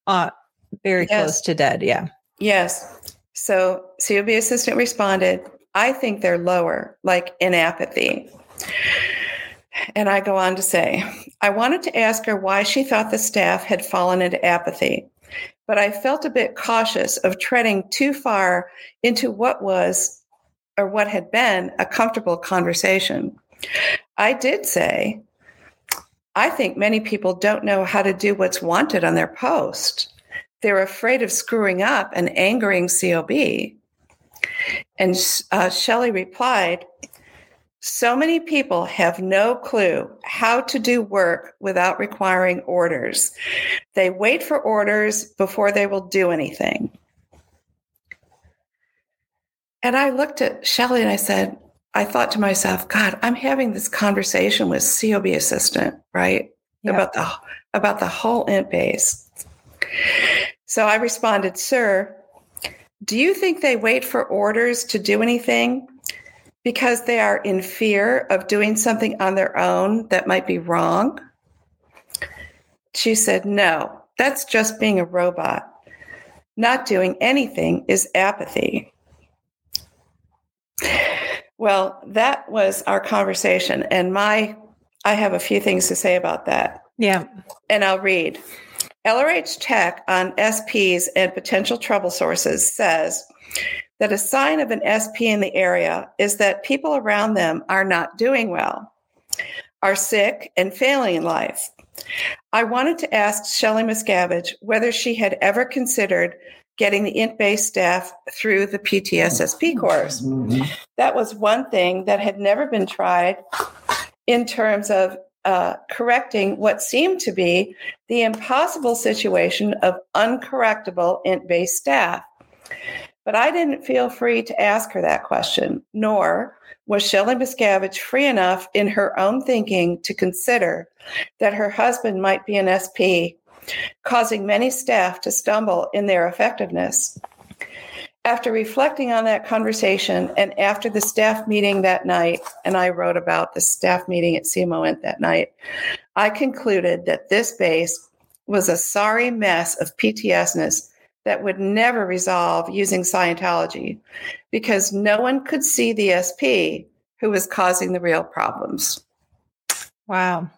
uh, very Yes. close to dead. Yeah. Yes. So COB assistant responded, I think they're lower, like in apathy. And I go on to say, I wanted to ask her why she thought the staff had fallen into apathy, but I felt a bit cautious of treading too far into what was or what had been a comfortable conversation. I did say, I think many people don't know how to do what's wanted on their post. They're afraid of screwing up and angering COB. And uh, Shelly replied, So many people have no clue how to do work without requiring orders. They wait for orders before they will do anything. And I looked at Shelly and I said, I thought to myself, God, I'm having this conversation with COB assistant, right? Yep. About the about the whole int base. So I responded, Sir, do you think they wait for orders to do anything? Because they are in fear of doing something on their own that might be wrong? She said, No, that's just being a robot. Not doing anything is apathy. Well, that was our conversation. And my, I have a few things to say about that. Yeah. And I'll read. LRH Tech on SPs and potential trouble sources says that a sign of an SP in the area is that people around them are not doing well, are sick, and failing in life. I wanted to ask Shelly Miscavige whether she had ever considered getting the int based staff through the PTSSP course. Mm-hmm. That was one thing that had never been tried in terms of uh, correcting what seemed to be the impossible situation of uncorrectable int based staff. But I didn't feel free to ask her that question, nor was Shelly Miscavige free enough in her own thinking to consider that her husband might be an SP causing many staff to stumble in their effectiveness. After reflecting on that conversation and after the staff meeting that night, and I wrote about the staff meeting at CMOint that night, I concluded that this base was a sorry mess of PTSness that would never resolve using Scientology because no one could see the SP who was causing the real problems. Wow.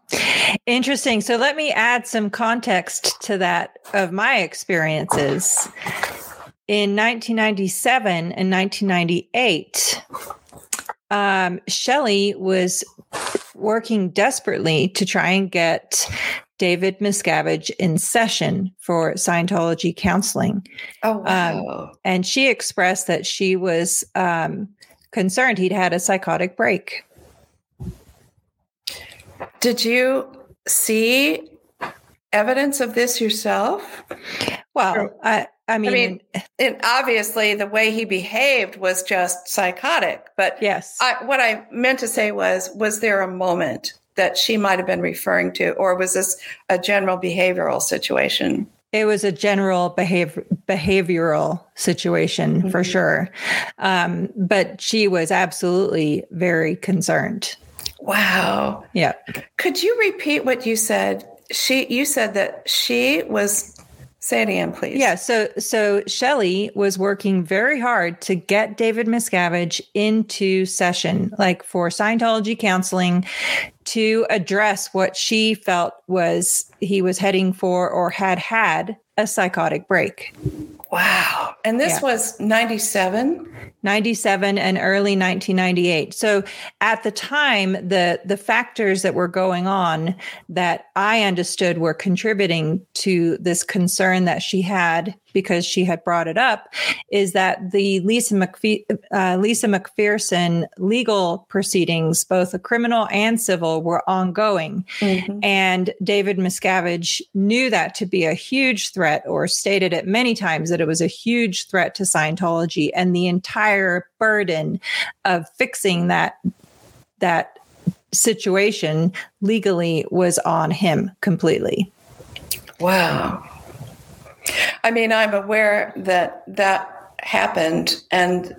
Interesting. So let me add some context to that of my experiences. In 1997 and 1998, um, Shelly was working desperately to try and get David Miscavige in session for Scientology counseling. Oh, wow. Um, and she expressed that she was um, concerned he'd had a psychotic break. Did you see evidence of this yourself? Well, I, I mean, I mean, it, obviously the way he behaved was just psychotic. But yes, I, what I meant to say was, was there a moment that she might have been referring to, or was this a general behavioral situation? It was a general behavior, behavioral situation mm-hmm. for sure. Um, but she was absolutely very concerned. Wow. Yeah. Could you repeat what you said? She you said that she was say it again, please. Yeah. So so Shelly was working very hard to get David Miscavige into session, like for Scientology counseling, to address what she felt was he was heading for or had had a psychotic break. Wow. And this yeah. was 97? 97 and early 1998. So at the time the the factors that were going on that I understood were contributing to this concern that she had because she had brought it up is that the Lisa, McPhe- uh, Lisa McPherson legal proceedings, both a criminal and civil, were ongoing. Mm-hmm. And David Miscavige knew that to be a huge threat, or stated it many times that it was a huge threat to Scientology and the entire burden of fixing that that situation legally was on him completely. Wow. I mean, I'm aware that that happened, and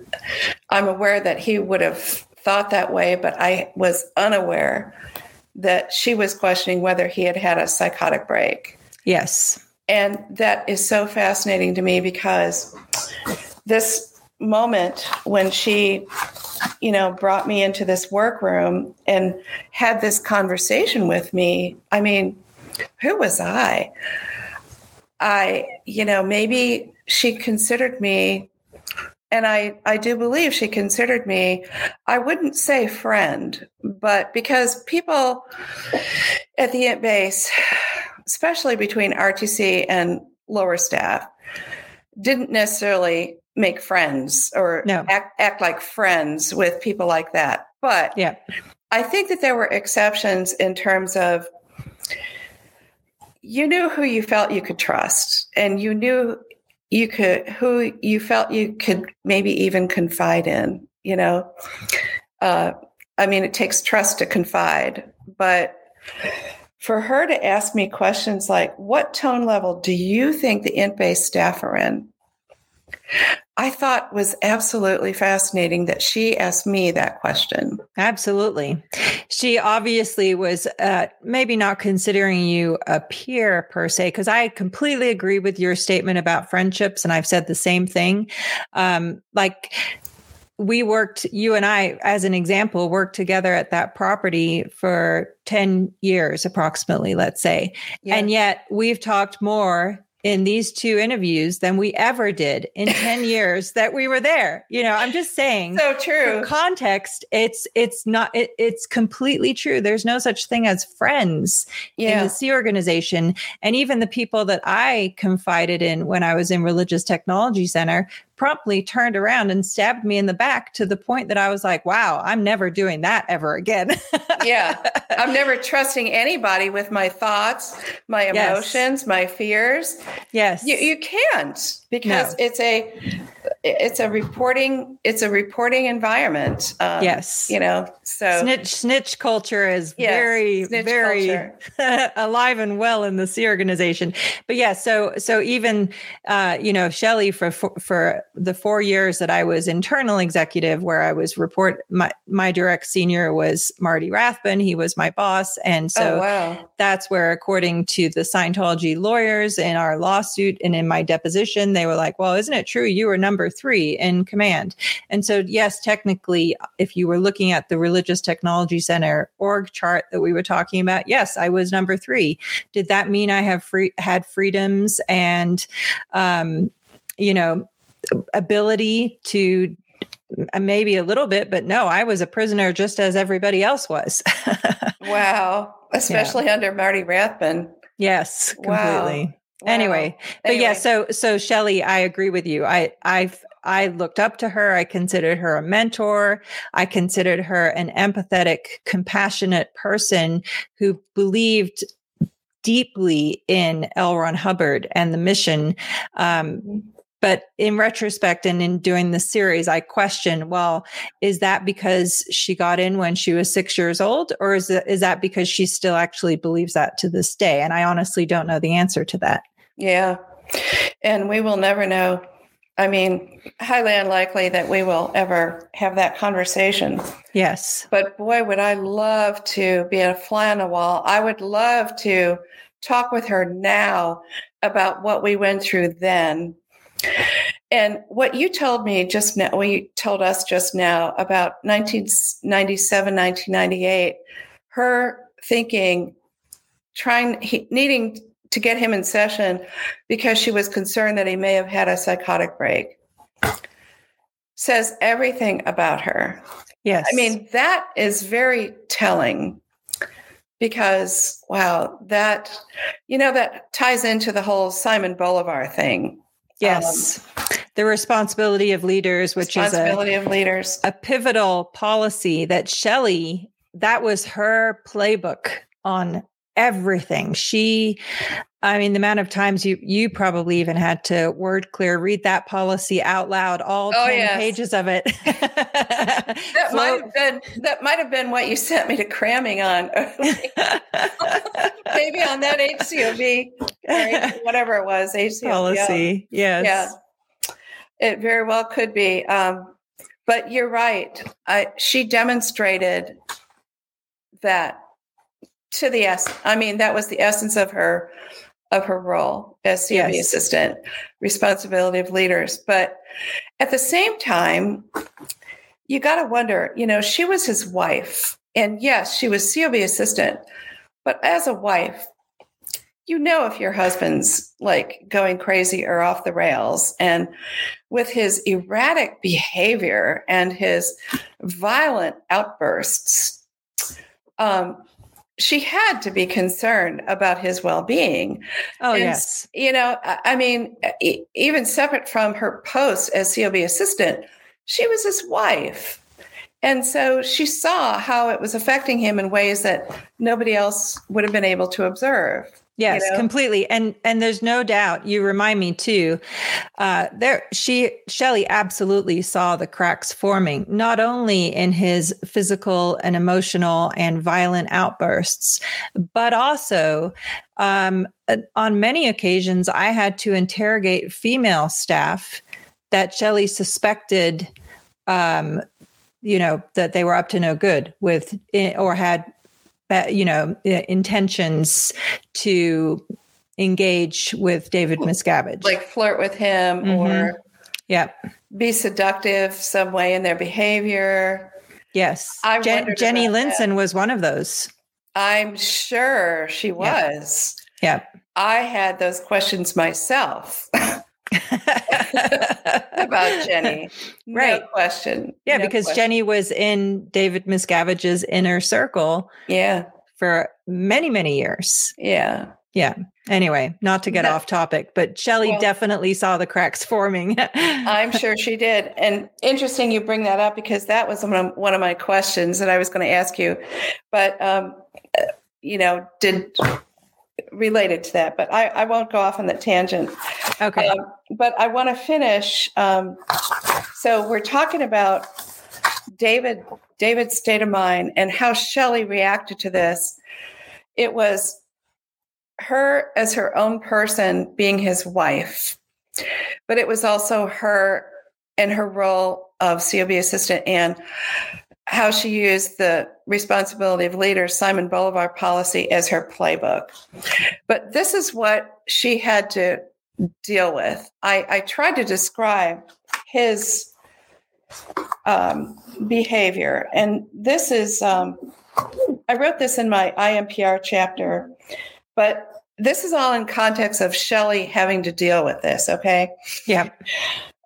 I'm aware that he would have thought that way, but I was unaware that she was questioning whether he had had a psychotic break. Yes. And that is so fascinating to me because this moment when she, you know, brought me into this workroom and had this conversation with me, I mean, who was I? I, you know, maybe she considered me, and I, I do believe she considered me, I wouldn't say friend, but because people at the int base, especially between RTC and lower staff, didn't necessarily make friends or no. act, act like friends with people like that. But yeah. I think that there were exceptions in terms of you knew who you felt you could trust, and you knew you could who you felt you could maybe even confide in. You know, uh, I mean, it takes trust to confide, but for her to ask me questions like, "What tone level do you think the int-based staff are in?" I thought was absolutely fascinating that she asked me that question. Absolutely. She obviously was uh, maybe not considering you a peer per se, because I completely agree with your statement about friendships. And I've said the same thing. Um, like, we worked, you and I, as an example, worked together at that property for 10 years approximately, let's say. Yeah. And yet we've talked more in these two interviews than we ever did in 10 years that we were there. You know, I'm just saying. So true. context, it's it's not it, it's completely true. There's no such thing as friends yeah. in the Sea organization and even the people that I confided in when I was in Religious Technology Center promptly turned around and stabbed me in the back to the point that I was like, wow, I'm never doing that ever again. yeah. I'm never trusting anybody with my thoughts, my emotions, yes. my fears. Yes. You, you can't because no. it's a it's a reporting it's a reporting environment um, yes. you know so snitch snitch culture is yes, very very alive and well in the Sea organization. But yeah so so even uh, you know shelly for, for for the four years that i was internal executive where i was report my my direct senior was marty rathbun. He was my boss. And so oh, wow. that's where according to the scientology lawyers in our lawsuit and in my deposition they were like well isn't it true you were number three in command. And so, yes, technically, if you were looking at the Religious Technology Center org chart that we were talking about, yes, I was number three. Did that mean I have free had freedoms and, um, you know, ability to uh, maybe a little bit, but no, I was a prisoner just as everybody else was. wow. Especially yeah. under Marty Rathbun. Yes, completely. Wow. Wow. Anyway, but anyway. yeah, so so Shelly, I agree with you. I I've I looked up to her. I considered her a mentor. I considered her an empathetic, compassionate person who believed deeply in L. Ron Hubbard and the mission. Um, mm-hmm. But in retrospect and in doing the series, I question, well, is that because she got in when she was six years old, or is, it, is that because she still actually believes that to this day? And I honestly don't know the answer to that. Yeah. And we will never know. I mean, highly unlikely that we will ever have that conversation. Yes. But boy, would I love to be a fly on the wall. I would love to talk with her now about what we went through then. And what you told me just now, what you told us just now about 1997, 1998, her thinking, trying, he, needing to get him in session because she was concerned that he may have had a psychotic break. Says everything about her. Yes. I mean, that is very telling because, wow, that, you know, that ties into the whole Simon Bolivar thing. Yes. Um, the responsibility of leaders, which responsibility is a, of leaders. a pivotal policy that Shelly, that was her playbook on everything. She, I mean, the amount of times you you probably even had to word clear read that policy out loud, all oh, 10 yes. pages of it. that might have been that might have been what you sent me to cramming on. Maybe on that HCOB, whatever it was, policy. Yes. Yeah. It very well could be. Um, but you're right. I, she demonstrated that to the s i mean that was the essence of her of her role as COB yes. assistant responsibility of leaders but at the same time you got to wonder you know she was his wife and yes she was cob assistant but as a wife you know if your husband's like going crazy or off the rails and with his erratic behavior and his violent outbursts um, she had to be concerned about his well-being. Oh and, yes. You know, I mean, even separate from her post as COB assistant, she was his wife. And so she saw how it was affecting him in ways that nobody else would have been able to observe. Yes, you know? completely. And and there's no doubt. You remind me too. Uh, there, she Shelly absolutely saw the cracks forming, not only in his physical and emotional and violent outbursts, but also um, on many occasions, I had to interrogate female staff that Shelly suspected, um, you know, that they were up to no good with eh, or had uh, you know, intentions to engage with David Miscavige. Like flirt with him mm-hmm. or yeah, be seductive some way in their behavior. Yes. Jen- Jenny Linson that. was one of those. I'm sure she was. Yeah. I had those questions myself. about Jenny. No right. question. Yeah, no because question. Jenny was in David Miscavige's inner circle. Yeah. For many, many years. Yeah. Yeah. Anyway, not to get no. off topic, but Shelly well, definitely saw the cracks forming. I'm sure she did. And interesting you bring that up because that was one of, one of my questions that I was going to ask you. But, um, you know, did related to that, but I, I won't go off on that tangent. Okay. Um, but I want to finish. Um, so we're talking about David, David's state of mind and how Shelly reacted to this. It was her as her own person being his wife, but it was also her and her role of COB assistant and how she used the responsibility of leader Simon Bolivar policy as her playbook. But this is what she had to deal with. I, I tried to describe his um, behavior, and this is, um, I wrote this in my IMPR chapter, but this is all in context of Shelly having to deal with this, okay? Yeah.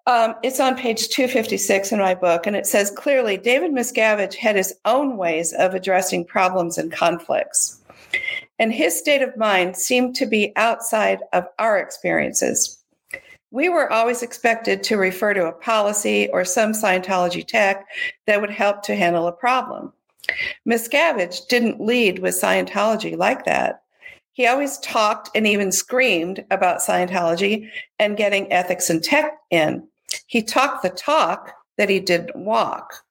Um, it's on page 256 in my book, and it says clearly David Miscavige had his own ways of addressing problems and conflicts. And his state of mind seemed to be outside of our experiences. We were always expected to refer to a policy or some Scientology tech that would help to handle a problem. Miscavige didn't lead with Scientology like that. He always talked and even screamed about Scientology and getting ethics and tech in. He talked the talk that he didn't walk.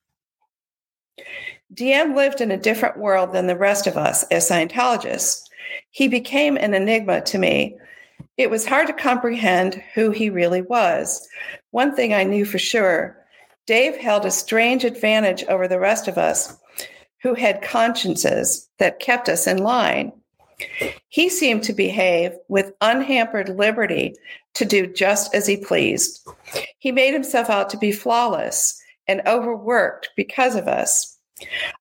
DM lived in a different world than the rest of us as Scientologists. He became an enigma to me. It was hard to comprehend who he really was. One thing I knew for sure Dave held a strange advantage over the rest of us who had consciences that kept us in line. He seemed to behave with unhampered liberty to do just as he pleased. He made himself out to be flawless and overworked because of us.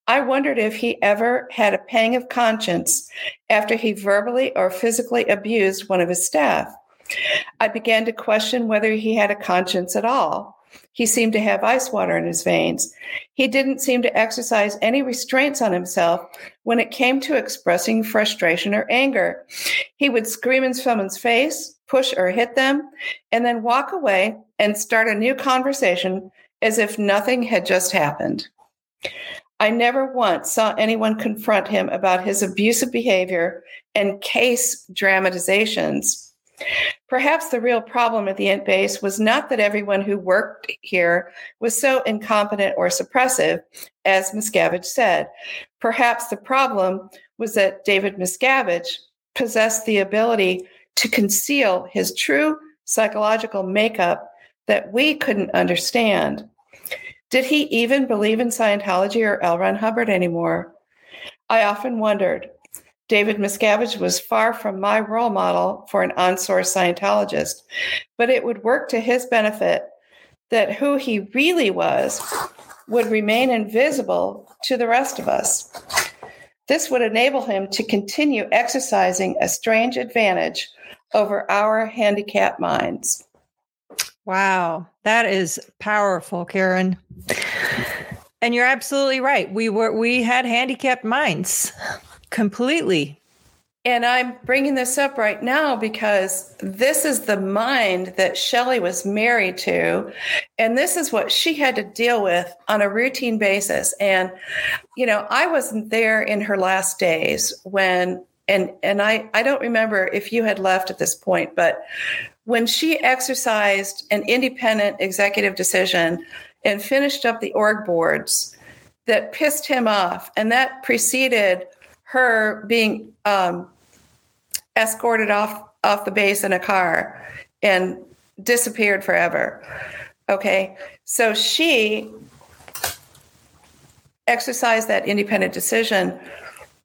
I wondered if he ever had a pang of conscience after he verbally or physically abused one of his staff. I began to question whether he had a conscience at all. He seemed to have ice water in his veins. He didn't seem to exercise any restraints on himself when it came to expressing frustration or anger. He would scream in someone's face, push or hit them, and then walk away and start a new conversation as if nothing had just happened. I never once saw anyone confront him about his abusive behavior and case dramatizations Perhaps the real problem at the Int base was not that everyone who worked here was so incompetent or suppressive, as Miscavige said. Perhaps the problem was that David Miscavige possessed the ability to conceal his true psychological makeup that we couldn't understand. Did he even believe in Scientology or L. Ron Hubbard anymore? I often wondered David Miscavige was far from my role model for an on source Scientologist, but it would work to his benefit that who he really was would remain invisible to the rest of us. This would enable him to continue exercising a strange advantage over our handicapped minds. Wow, that is powerful, Karen. And you're absolutely right. We were we had handicapped minds completely. And I'm bringing this up right now because this is the mind that Shelly was married to. And this is what she had to deal with on a routine basis. And, you know, I wasn't there in her last days when, and, and I, I don't remember if you had left at this point, but when she exercised an independent executive decision and finished up the org boards that pissed him off, and that preceded her being um, escorted off off the base in a car and disappeared forever. Okay, so she exercised that independent decision,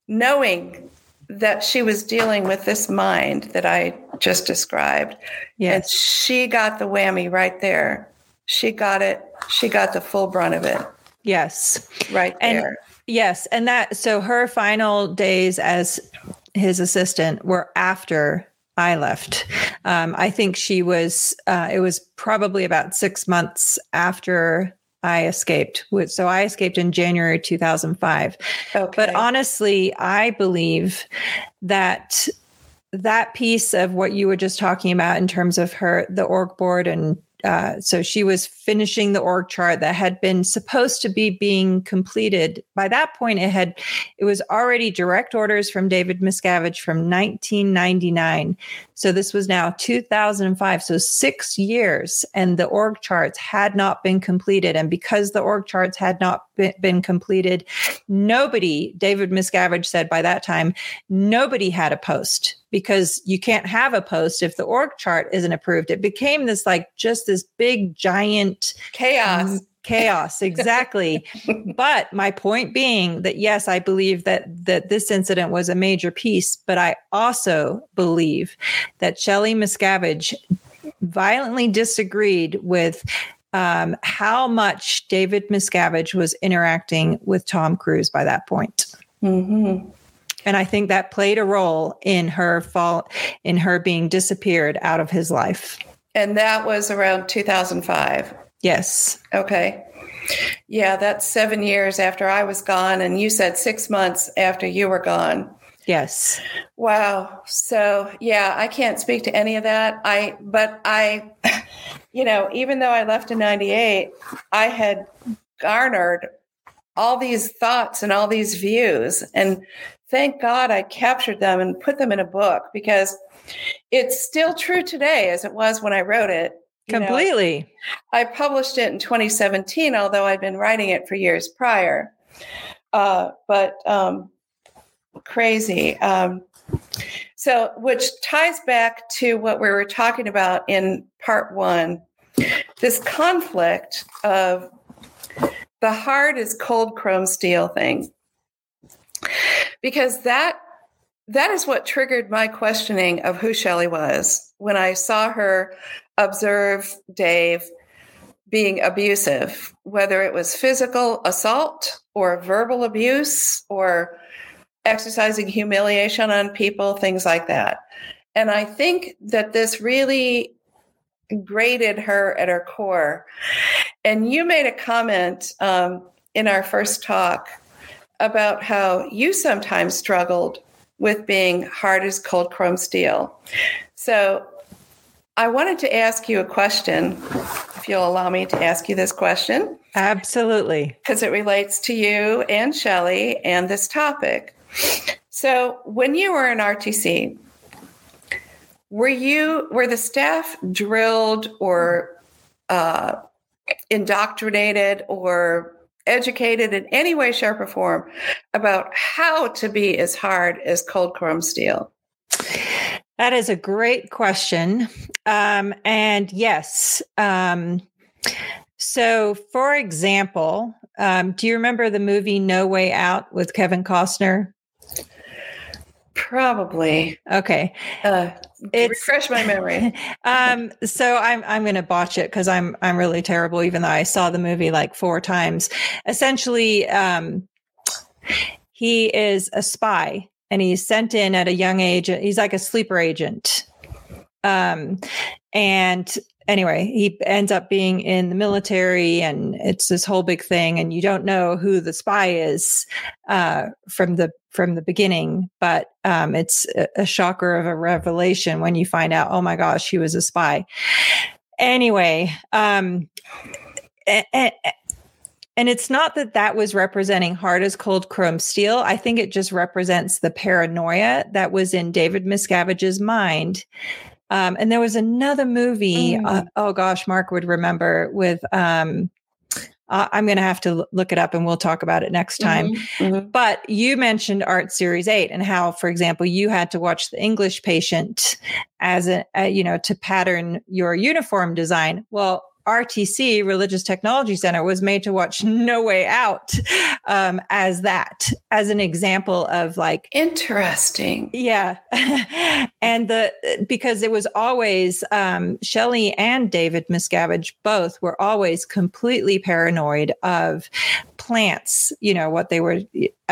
knowing that she was dealing with this mind that I just described. Yes. And she got the whammy right there. She got it. She got the full brunt of it. Yes. Right there. And yes. And that, so her final days as his assistant were after I left. Um, I think she was, uh, it was probably about six months after I escaped. So I escaped in January 2005. Okay. But honestly, I believe that that piece of what you were just talking about in terms of her, the org board and uh, so she was finishing the org chart that had been supposed to be being completed. By that point, it had it was already direct orders from David Miscavige from 1999. So this was now 2005. So six years, and the org charts had not been completed. And because the org charts had not been completed, nobody, David Miscavige said by that time, nobody had a post because you can't have a post if the org chart isn't approved. It became this like just this big giant chaos. Chaos exactly but my point being that yes i believe that that this incident was a major piece but i also believe that shelly miscavige violently disagreed with um, how much david miscavige was interacting with tom cruise by that point mm-hmm. And I think that played a role in her fall, in her being disappeared out of his life. And that was around 2005. Yes. Okay. Yeah, that's seven years after I was gone. And you said six months after you were gone. Yes. Wow. So, yeah, I can't speak to any of that. I, but I, you know, even though I left in 98, I had garnered all these thoughts and all these views. And thank God I captured them and put them in a book because it's still true today as it was when I wrote it. Completely. Know, I published it in 2017, although I'd been writing it for years prior. Uh, but um, crazy. Um, so, which ties back to what we were talking about in part one this conflict of the hard is cold chrome steel thing because that that is what triggered my questioning of who Shelly was when I saw her observe Dave being abusive, whether it was physical assault or verbal abuse or exercising humiliation on people, things like that. And I think that this really grated her at her core. And you made a comment um, in our first talk about how you sometimes struggled with being hard as cold chrome steel. So I wanted to ask you a question, if you'll allow me to ask you this question. Absolutely. Because it relates to you and Shelly and this topic. So when you were in RTC, were you were the staff drilled or uh, indoctrinated or educated in any way, shape, or form about how to be as hard as cold chrome steel? That is a great question. Um, and yes. Um, so, for example, um, do you remember the movie No Way Out with Kevin Costner? Probably. Okay. Uh, refresh my memory. um, so I'm I'm going to botch it because I'm I'm really terrible, even though I saw the movie like four times. Essentially, um, he is a spy, and he's sent in at a young age. He's like a sleeper agent, um, and anyway, he ends up being in the military, and it's this whole big thing, and you don't know who the spy is uh, from the from the beginning, but um, it's a, a shocker of a revelation when you find out, oh my gosh, he was a spy. Anyway, um, and, and it's not that that was representing hard as cold chrome steel. I think it just represents the paranoia that was in David Miscavige's mind. Um, and there was another movie. Mm. Uh, oh gosh, Mark would remember with. Um, uh, I'm going to have to look it up and we'll talk about it next time. Mm-hmm, mm-hmm. But you mentioned Art Series 8 and how, for example, you had to watch The English Patient as a, a you know, to pattern your uniform design. Well, RTC, Religious Technology Center, was made to watch No Way Out um, as that, as an example of like interesting. Yeah, and the because it was always um, Shelly and David Miscavige both were always completely paranoid of plants. You know what they were,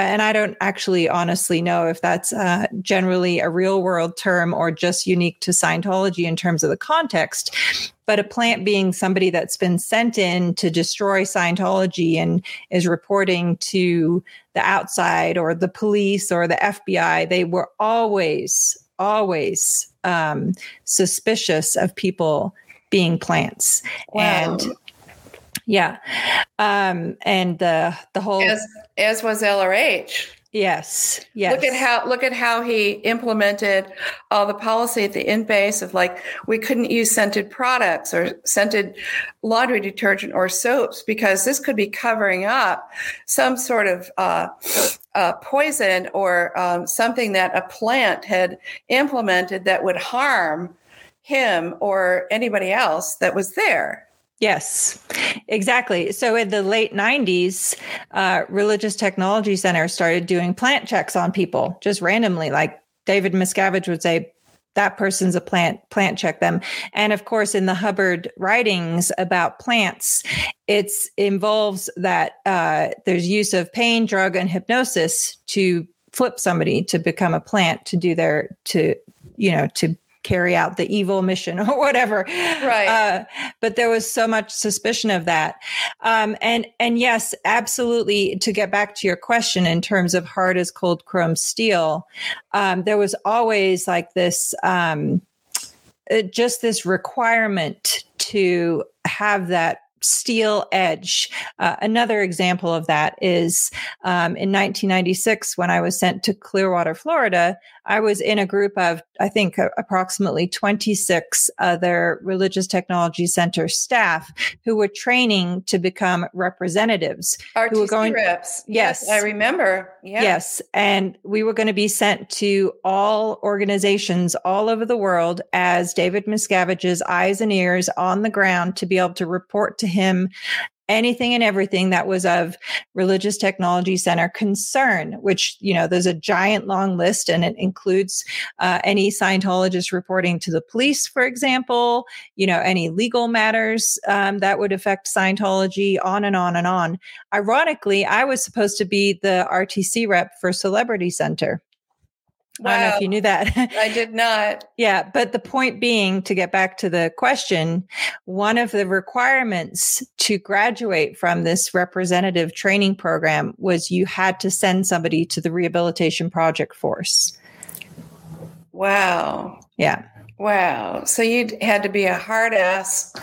and I don't actually honestly know if that's uh, generally a real world term or just unique to Scientology in terms of the context but a plant being somebody that's been sent in to destroy Scientology and is reporting to the outside or the police or the FBI, they were always, always um, suspicious of people being plants. Wow. And yeah. Um, and the the whole as, as was LRH. Yes. Yes. Look at how look at how he implemented all the policy at the Int base of like we couldn't use scented products or scented laundry detergent or soaps because this could be covering up some sort of uh, uh, poison or um, something that a plant had implemented that would harm him or anybody else that was there. Yes, exactly. So in the late 90s, uh, Religious Technology Center started doing plant checks on people just randomly. Like David Miscavige would say, that person's a plant, plant check them. And of course, in the Hubbard writings about plants, it involves that uh, there's use of pain, drug, and hypnosis to flip somebody to become a plant to do their, to, you know, to carry out the evil mission or whatever. Right. Uh, but there was so much suspicion of that. Um, and and yes, absolutely. To get back to your question in terms of hard as cold chrome steel, um, there was always like this. Um, uh, just this requirement to have that steel edge. Uh, another example of that is um, in 1996, when I was sent to Clearwater, Florida, I was in a group of, I think, approximately 26 other Religious Technology Center staff who were training to become representatives. RTC who were going, reps. Yes. yes I remember. Yeah. Yes. And we were going to be sent to all organizations all over the world as David Miscavige's eyes and ears on the ground to be able to report to him anything and everything that was of religious technology center concern which you know there's a giant long list and it includes uh, any scientologist reporting to the police for example you know any legal matters um, that would affect scientology on and on and on. Ironically i was supposed to be the rtc rep for celebrity center Wow. I don't know if you knew that. I did not. yeah. But the point being, to get back to the question, one of the requirements to graduate from this representative training program was you had to send somebody to the rehabilitation project force. Wow. Yeah. Wow. So you had to be a hard ass,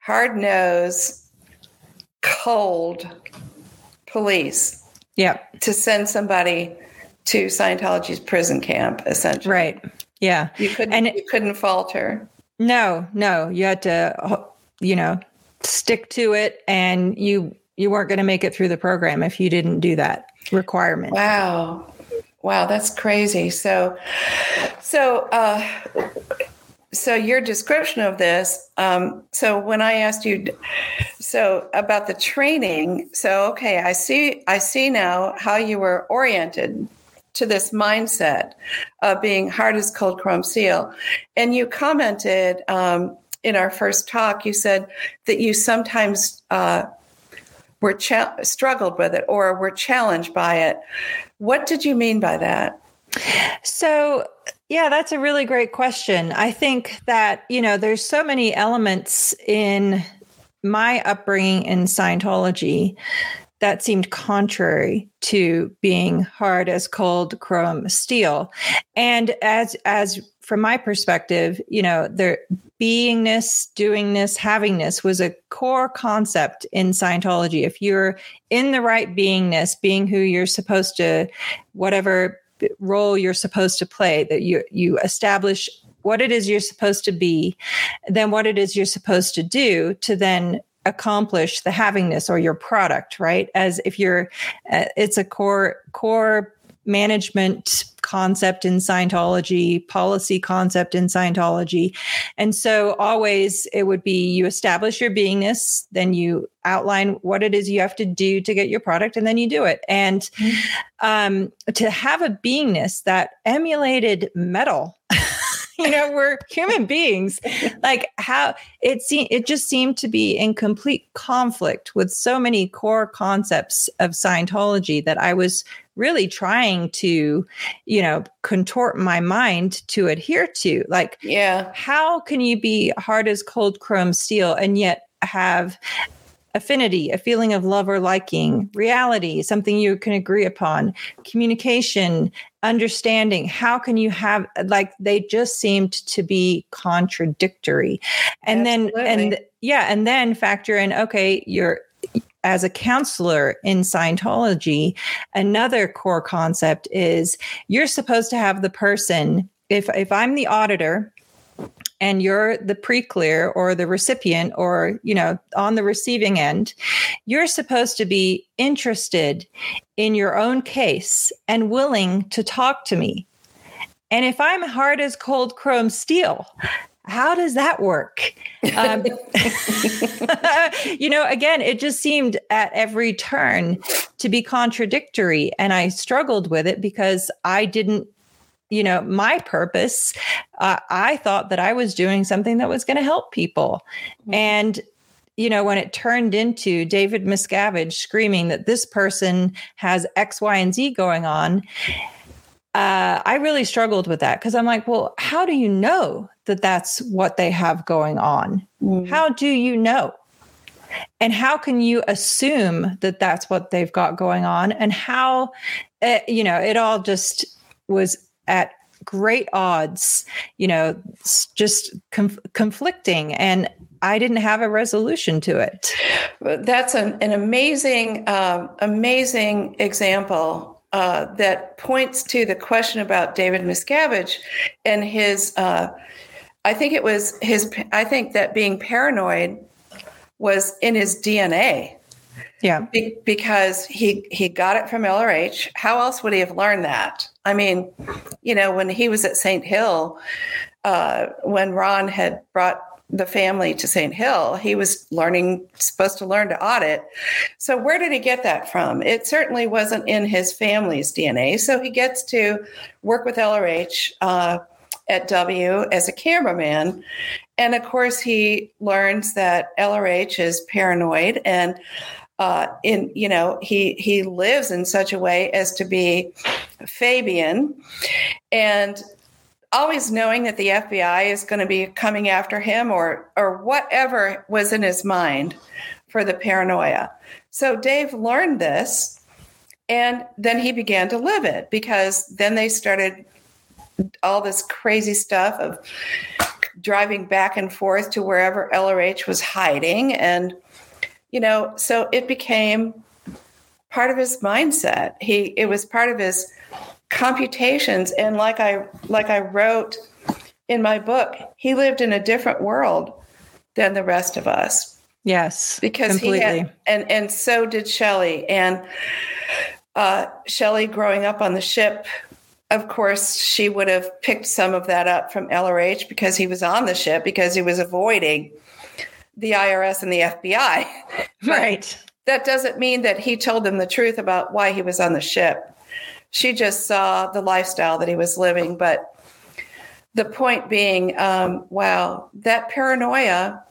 hard nose, cold police. Yeah. To send somebody to Scientology's prison camp, essentially. Right. Yeah. You couldn't and you couldn't falter. No, no. You had to you know, stick to it and you you weren't going to make it through the program if you didn't do that requirement. Wow. Wow, that's crazy. So so uh so your description of this um, so when i asked you so about the training so okay i see i see now how you were oriented to this mindset of being hard as cold chrome steel. And you commented um, in our first talk, you said that you sometimes uh, were cha- struggled with it or were challenged by it. What did you mean by that? So, yeah, that's a really great question. I think that, you know, there's so many elements in my upbringing in Scientology that seemed contrary to being hard as cold chrome steel. And as as from my perspective, you know, their beingness, doingness, havingness was a core concept in Scientology. If you're in the right beingness, being who you're supposed to, whatever role you're supposed to play, that you you establish what it is you're supposed to be, then what it is you're supposed to do to then accomplish the havingness or your product right as if you're uh, it's a core core management concept in Scientology, policy concept in Scientology. And so always it would be you establish your beingness, then you outline what it is you have to do to get your product, and then you do it. And mm-hmm. um, to have a beingness that emulated metal you know we're human beings. Like how it seemed it just seemed to be in complete conflict with so many core concepts of scientology that i was really trying to you know contort my mind to adhere to. Like yeah. how can you be hard as cold chrome steel and yet have affinity, a feeling of love or liking, reality, something you can agree upon, communication, understanding. How can you have like they just seemed to be contradictory. And Absolutely. then and yeah, and then factor in okay, you're as a counselor in Scientology, another core concept is you're supposed to have the person if if I'm the auditor and you're the pre-clear or the recipient or you know on the receiving end you're supposed to be interested in your own case and willing to talk to me and if i'm hard as cold chrome steel how does that work? Um, you know, again, it just seemed at every turn to be contradictory. And I struggled with it because I didn't you know my purpose uh, i thought that i was doing something that was going to help people mm-hmm. and you know when it turned into david miscavige screaming that this person has x y and z going on uh, i really struggled with that because i'm like well how do you know that that's what they have going on mm-hmm. how do you know and how can you assume that that's what they've got going on and how uh, you know it all just was at great odds, you know, just conf- conflicting. And I didn't have a resolution to it. That's an, an amazing, um, amazing example uh, that points to the question about David Miscavige and his. Uh, I think it was his. I think that being paranoid was in his DNA. Yeah. Be- because he he got it from LRH. How else would he have learned that? I mean, you know, when he was at St. Hill, uh, when Ron had brought the family to St. Hill, he was learning, supposed to learn to audit. So, where did he get that from? It certainly wasn't in his family's DNA. So, he gets to work with LRH uh, at W as a cameraman. And of course, he learns that LRH is paranoid and uh, in you know he he lives in such a way as to be Fabian, and always knowing that the FBI is going to be coming after him or or whatever was in his mind for the paranoia. So Dave learned this and then he began to live it because then they started all this crazy stuff of driving back and forth to wherever LRH was hiding and you know, so it became part of his mindset. He it was part of his computations and like I like I wrote in my book, he lived in a different world than the rest of us. Yes. Because completely. he had, and and so did Shelly and uh, Shelly growing up on the ship of course, she would have picked some of that up from LRH because he was on the ship because he was avoiding the IRS and the FBI. right. That doesn't mean that he told them the truth about why he was on the ship. She just saw the lifestyle that he was living. But the point being, um, wow, that paranoia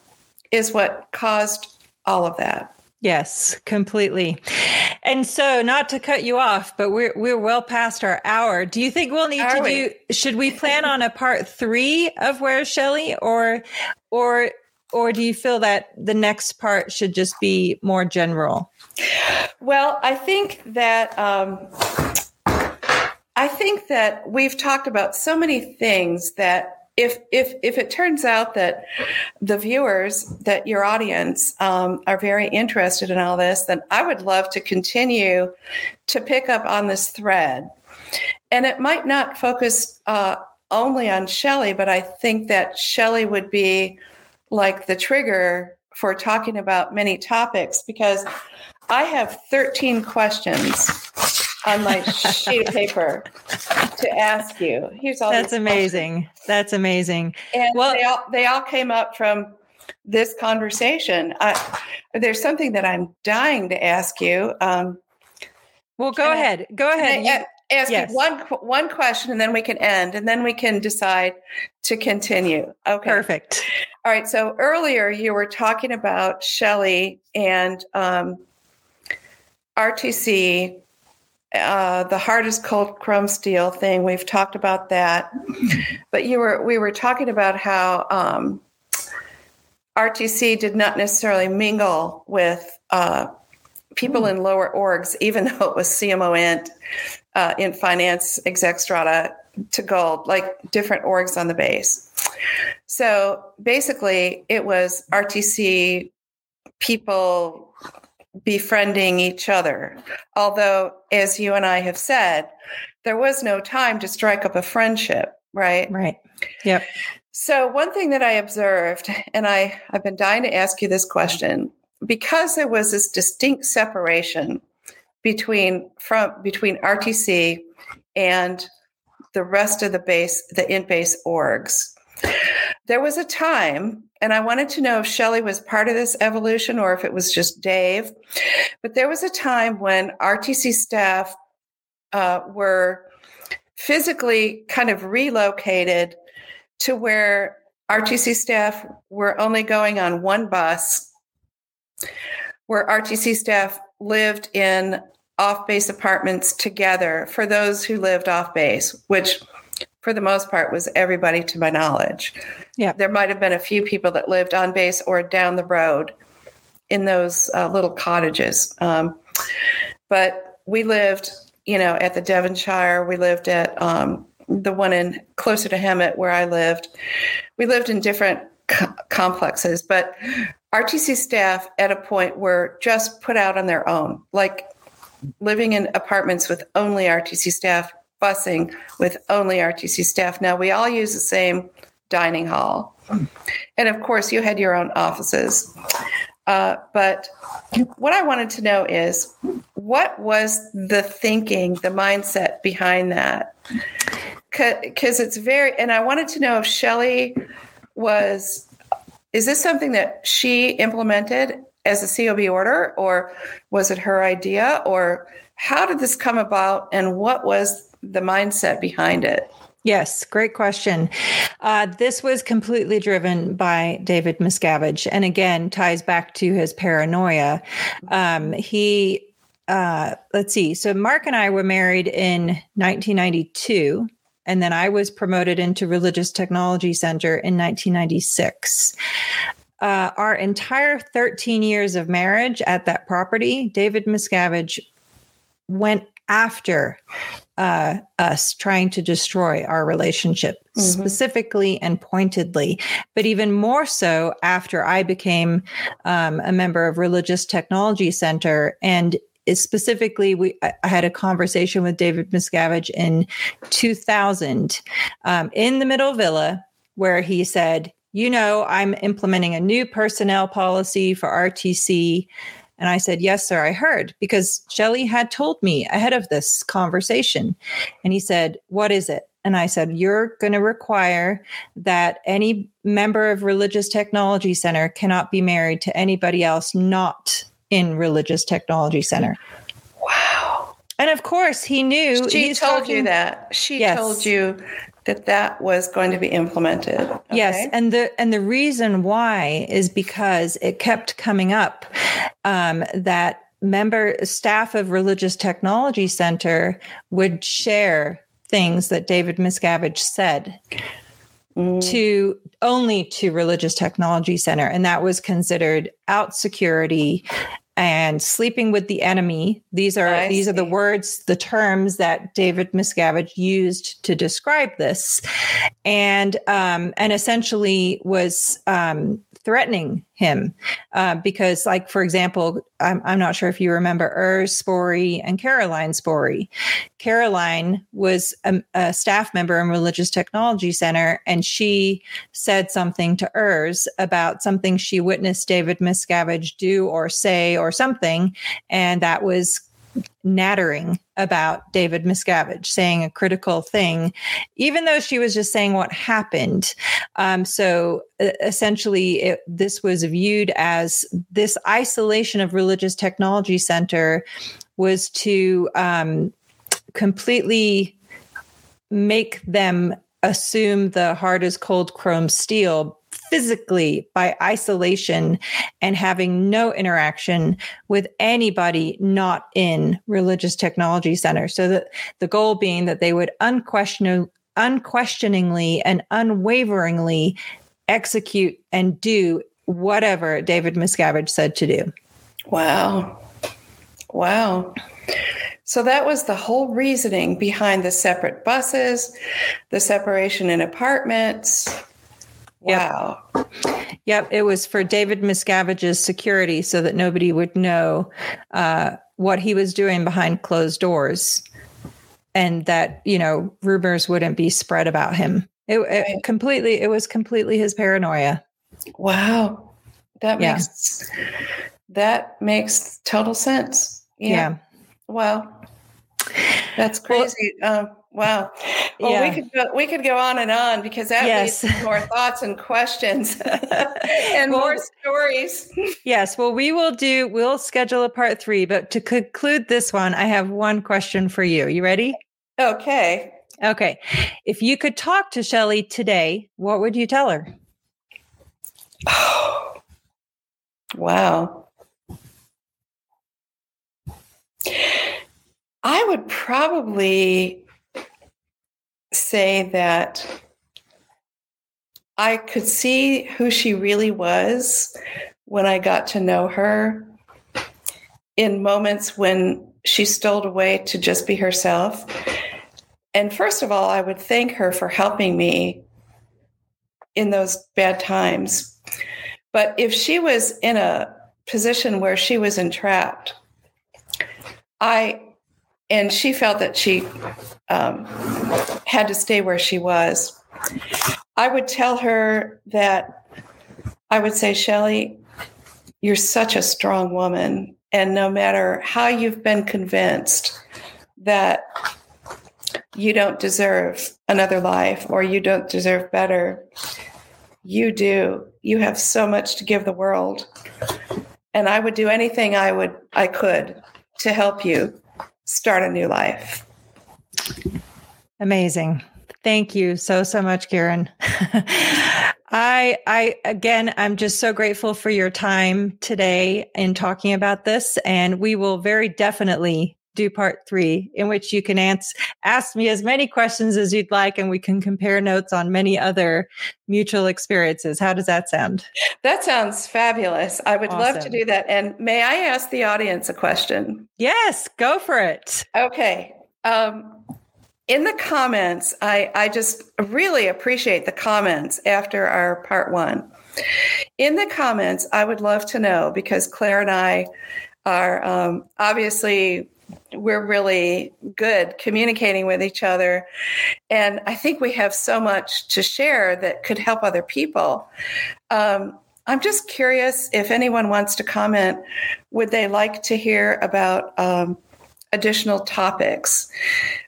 is what caused all of that. Yes, completely. And so, not to cut you off, but we're we're well past our hour. Do you think we'll need Are to we? do? Should we plan on a part three of Where's Shelly, or or or do you feel that the next part should just be more general? Well, I think that um, I think that we've talked about so many things that if if if it turns out that the viewers that your audience um, are very interested in all this then i would love to continue to pick up on this thread and it might not focus uh, only on shelly but i think that shelly would be like the trigger for talking about many topics because i have 13 questions on my sheet of paper to ask you. Here's all. That's amazing. Questions. That's amazing. And well, they all they all came up from this conversation. I, there's something that I'm dying to ask you. Um, well, go ahead. go ahead. I, ask yes. you one one question, and then we can end, and then we can decide to continue. Okay. Perfect. All right. So earlier you were talking about Shelly and um, RTC uh, the hardest cold chrome steel thing. We've talked about that, but you were we were talking about how um, RTC did not necessarily mingle with uh, people mm. in lower orgs, even though it was CMO Int uh, in finance, exec strata to gold, like different orgs on the base. So basically, it was RTC people befriending each other. Although, as you and I have said, there was no time to strike up a friendship, right? Right. Yep. So, one thing that I observed, and I, I've been dying to ask you this question, because there was this distinct separation between from between RTC and the rest of the base, the in-base orgs. There was a time and I wanted to know if Shelly was part of this evolution or if it was just Dave. But there was a time when RTC staff uh, were physically kind of relocated to where RTC staff were only going on one bus, where RTC staff lived in off base apartments together for those who lived off base, which for the most part was everybody to my knowledge. Yeah. There might have been a few people that lived on base or down the road in those uh, little cottages. Um, but we lived, you know, at the Devonshire. We lived at um, the one in closer to Hemet where I lived. We lived in different co- complexes, but RTC staff at a point were just put out on their own, like living in apartments with only RTC staff busing with only RTC staff. Now, we all use the same dining hall. And of course, you had your own offices. Uh, but what I wanted to know is what was the thinking, the mindset behind that? Because it's very, and I wanted to know if Shelly was, is this something that she implemented as a COB order, or was it her idea, or how did this come about, and what was the mindset behind it? Yes, great question. Uh, this was completely driven by David Miscavige, and again ties back to his paranoia. Um, he, uh, let's see. So Mark and I were married in 1992, and then I was promoted into Religious Technology Center in 1996. Uh, our entire 13 years of marriage at that property, David Miscavige went after uh, us trying to destroy our relationship mm-hmm. specifically and pointedly, but even more so after I became um, a member of Religious Technology Center and specifically we i had a conversation with david miscavige in 2000 um, in the middle villa where he said you know i'm implementing a new personnel policy for rtc and I said, Yes, sir, I heard because Shelly had told me ahead of this conversation. And he said, What is it? And I said, You're going to require that any member of Religious Technology Center cannot be married to anybody else not in Religious Technology Center. Wow. And of course, he knew. She told talking- you that. She Yes. told you that that was going to be implemented. Yes, and the and the reason why is because it kept coming up um, that member staff of Religious Technology Center would share things that David Miscavige said to only to Religious Technology Center, and that was considered out security and sleeping with the enemy. These are I these are the words, the terms that David Miscavige used to describe this, and um, and essentially was um, threatening him uh, because, like for example, I'm, I'm not sure if you remember Urs Spory and Caroline Spory. Caroline was a, a staff member in Religious Technology Center, and she said something to Urs about something she witnessed David Miscavige do or say or something, and that was nattering about David Miscavige, saying a critical thing, even though she was just saying what happened. Um, so uh, essentially, it, this was viewed as this isolation of Religious Technology Center was to um, completely make them assume the heart is cold chrome steel physically by isolation and having no interaction with anybody not in religious technology center so that the goal being that they would unquestion- unquestioningly and unwaveringly execute and do whatever david miscavige said to do Wow. Wow. So that was the whole reasoning behind the separate buses, the separation in apartments. Yep. Wow. Yep, it was for David Miscavige's security so that nobody would know uh, what he was doing behind closed doors and that, you know, rumors wouldn't be spread about him. It, it Right. completely, it was completely his paranoia. Wow. That Yeah. makes that makes total sense. Yeah. Yeah. Wow. That's crazy. um, wow. Well, Yeah. we could go, we could go on and on because that Yes. leads to more thoughts and questions and Well, more stories. Yes, well, we will do, we'll schedule a part three, but to conclude this one, I have one question for you. You ready? Okay. Okay. If you could talk to Shelly today, what would you tell her? Wow. I would probably say that I could see who she really was when I got to know her in moments when she stole away to just be herself. And first of all, I would thank her for helping me in those bad times. But if she was in a position where she was entrapped, I and she felt that she um, had to stay where she was. I would tell her that I would say, Shelly, you're such a strong woman. And no matter how you've been convinced that you don't deserve another life or you don't deserve better, you do. You have so much to give the world. And I would do anything I would I could to help you start a new life. Amazing. Thank you so so much, Karen. I I again I'm just so grateful for your time today in talking about this and we will very definitely do part 3 in which you can answer ask me as many questions as you'd like and we can compare notes on many other mutual experiences. How does that sound? That sounds fabulous. I would love to do that. And may I ask the audience a question? Yes, go for it. Okay. Um, in the comments, I, I just really appreciate the comments after our part one. In the comments, I would love to know because Claire and I are um, obviously we're really good communicating with each other. And i think we have so much to share that could help other people. Um, i'm just curious if anyone wants to comment would they like to hear about um, additional topics?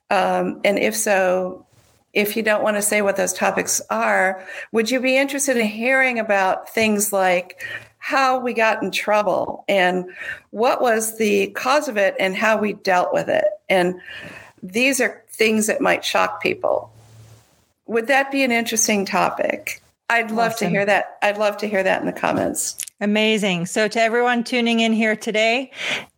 Um, and if so if you don't want to say what those topics are would you be interested in hearing about things like how we got in trouble and what was the cause of it and how we dealt with it. And these are things that might shock people. Would that be an interesting topic? I'd love awesome. to hear that. I'd love to hear that in the comments. Amazing. So, to everyone tuning in here today,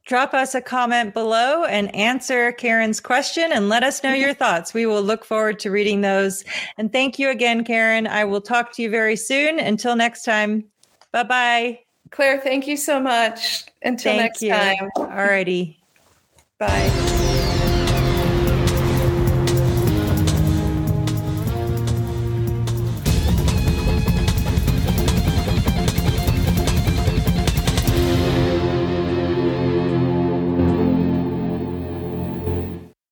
drop us a comment below and answer Karen's question and let us know your thoughts. We will look forward to reading those. And thank you again, Karen. I will talk to you very soon. Until next time, bye bye. Claire, thank you so much. Until thank next you. time. Alrighty. Bye.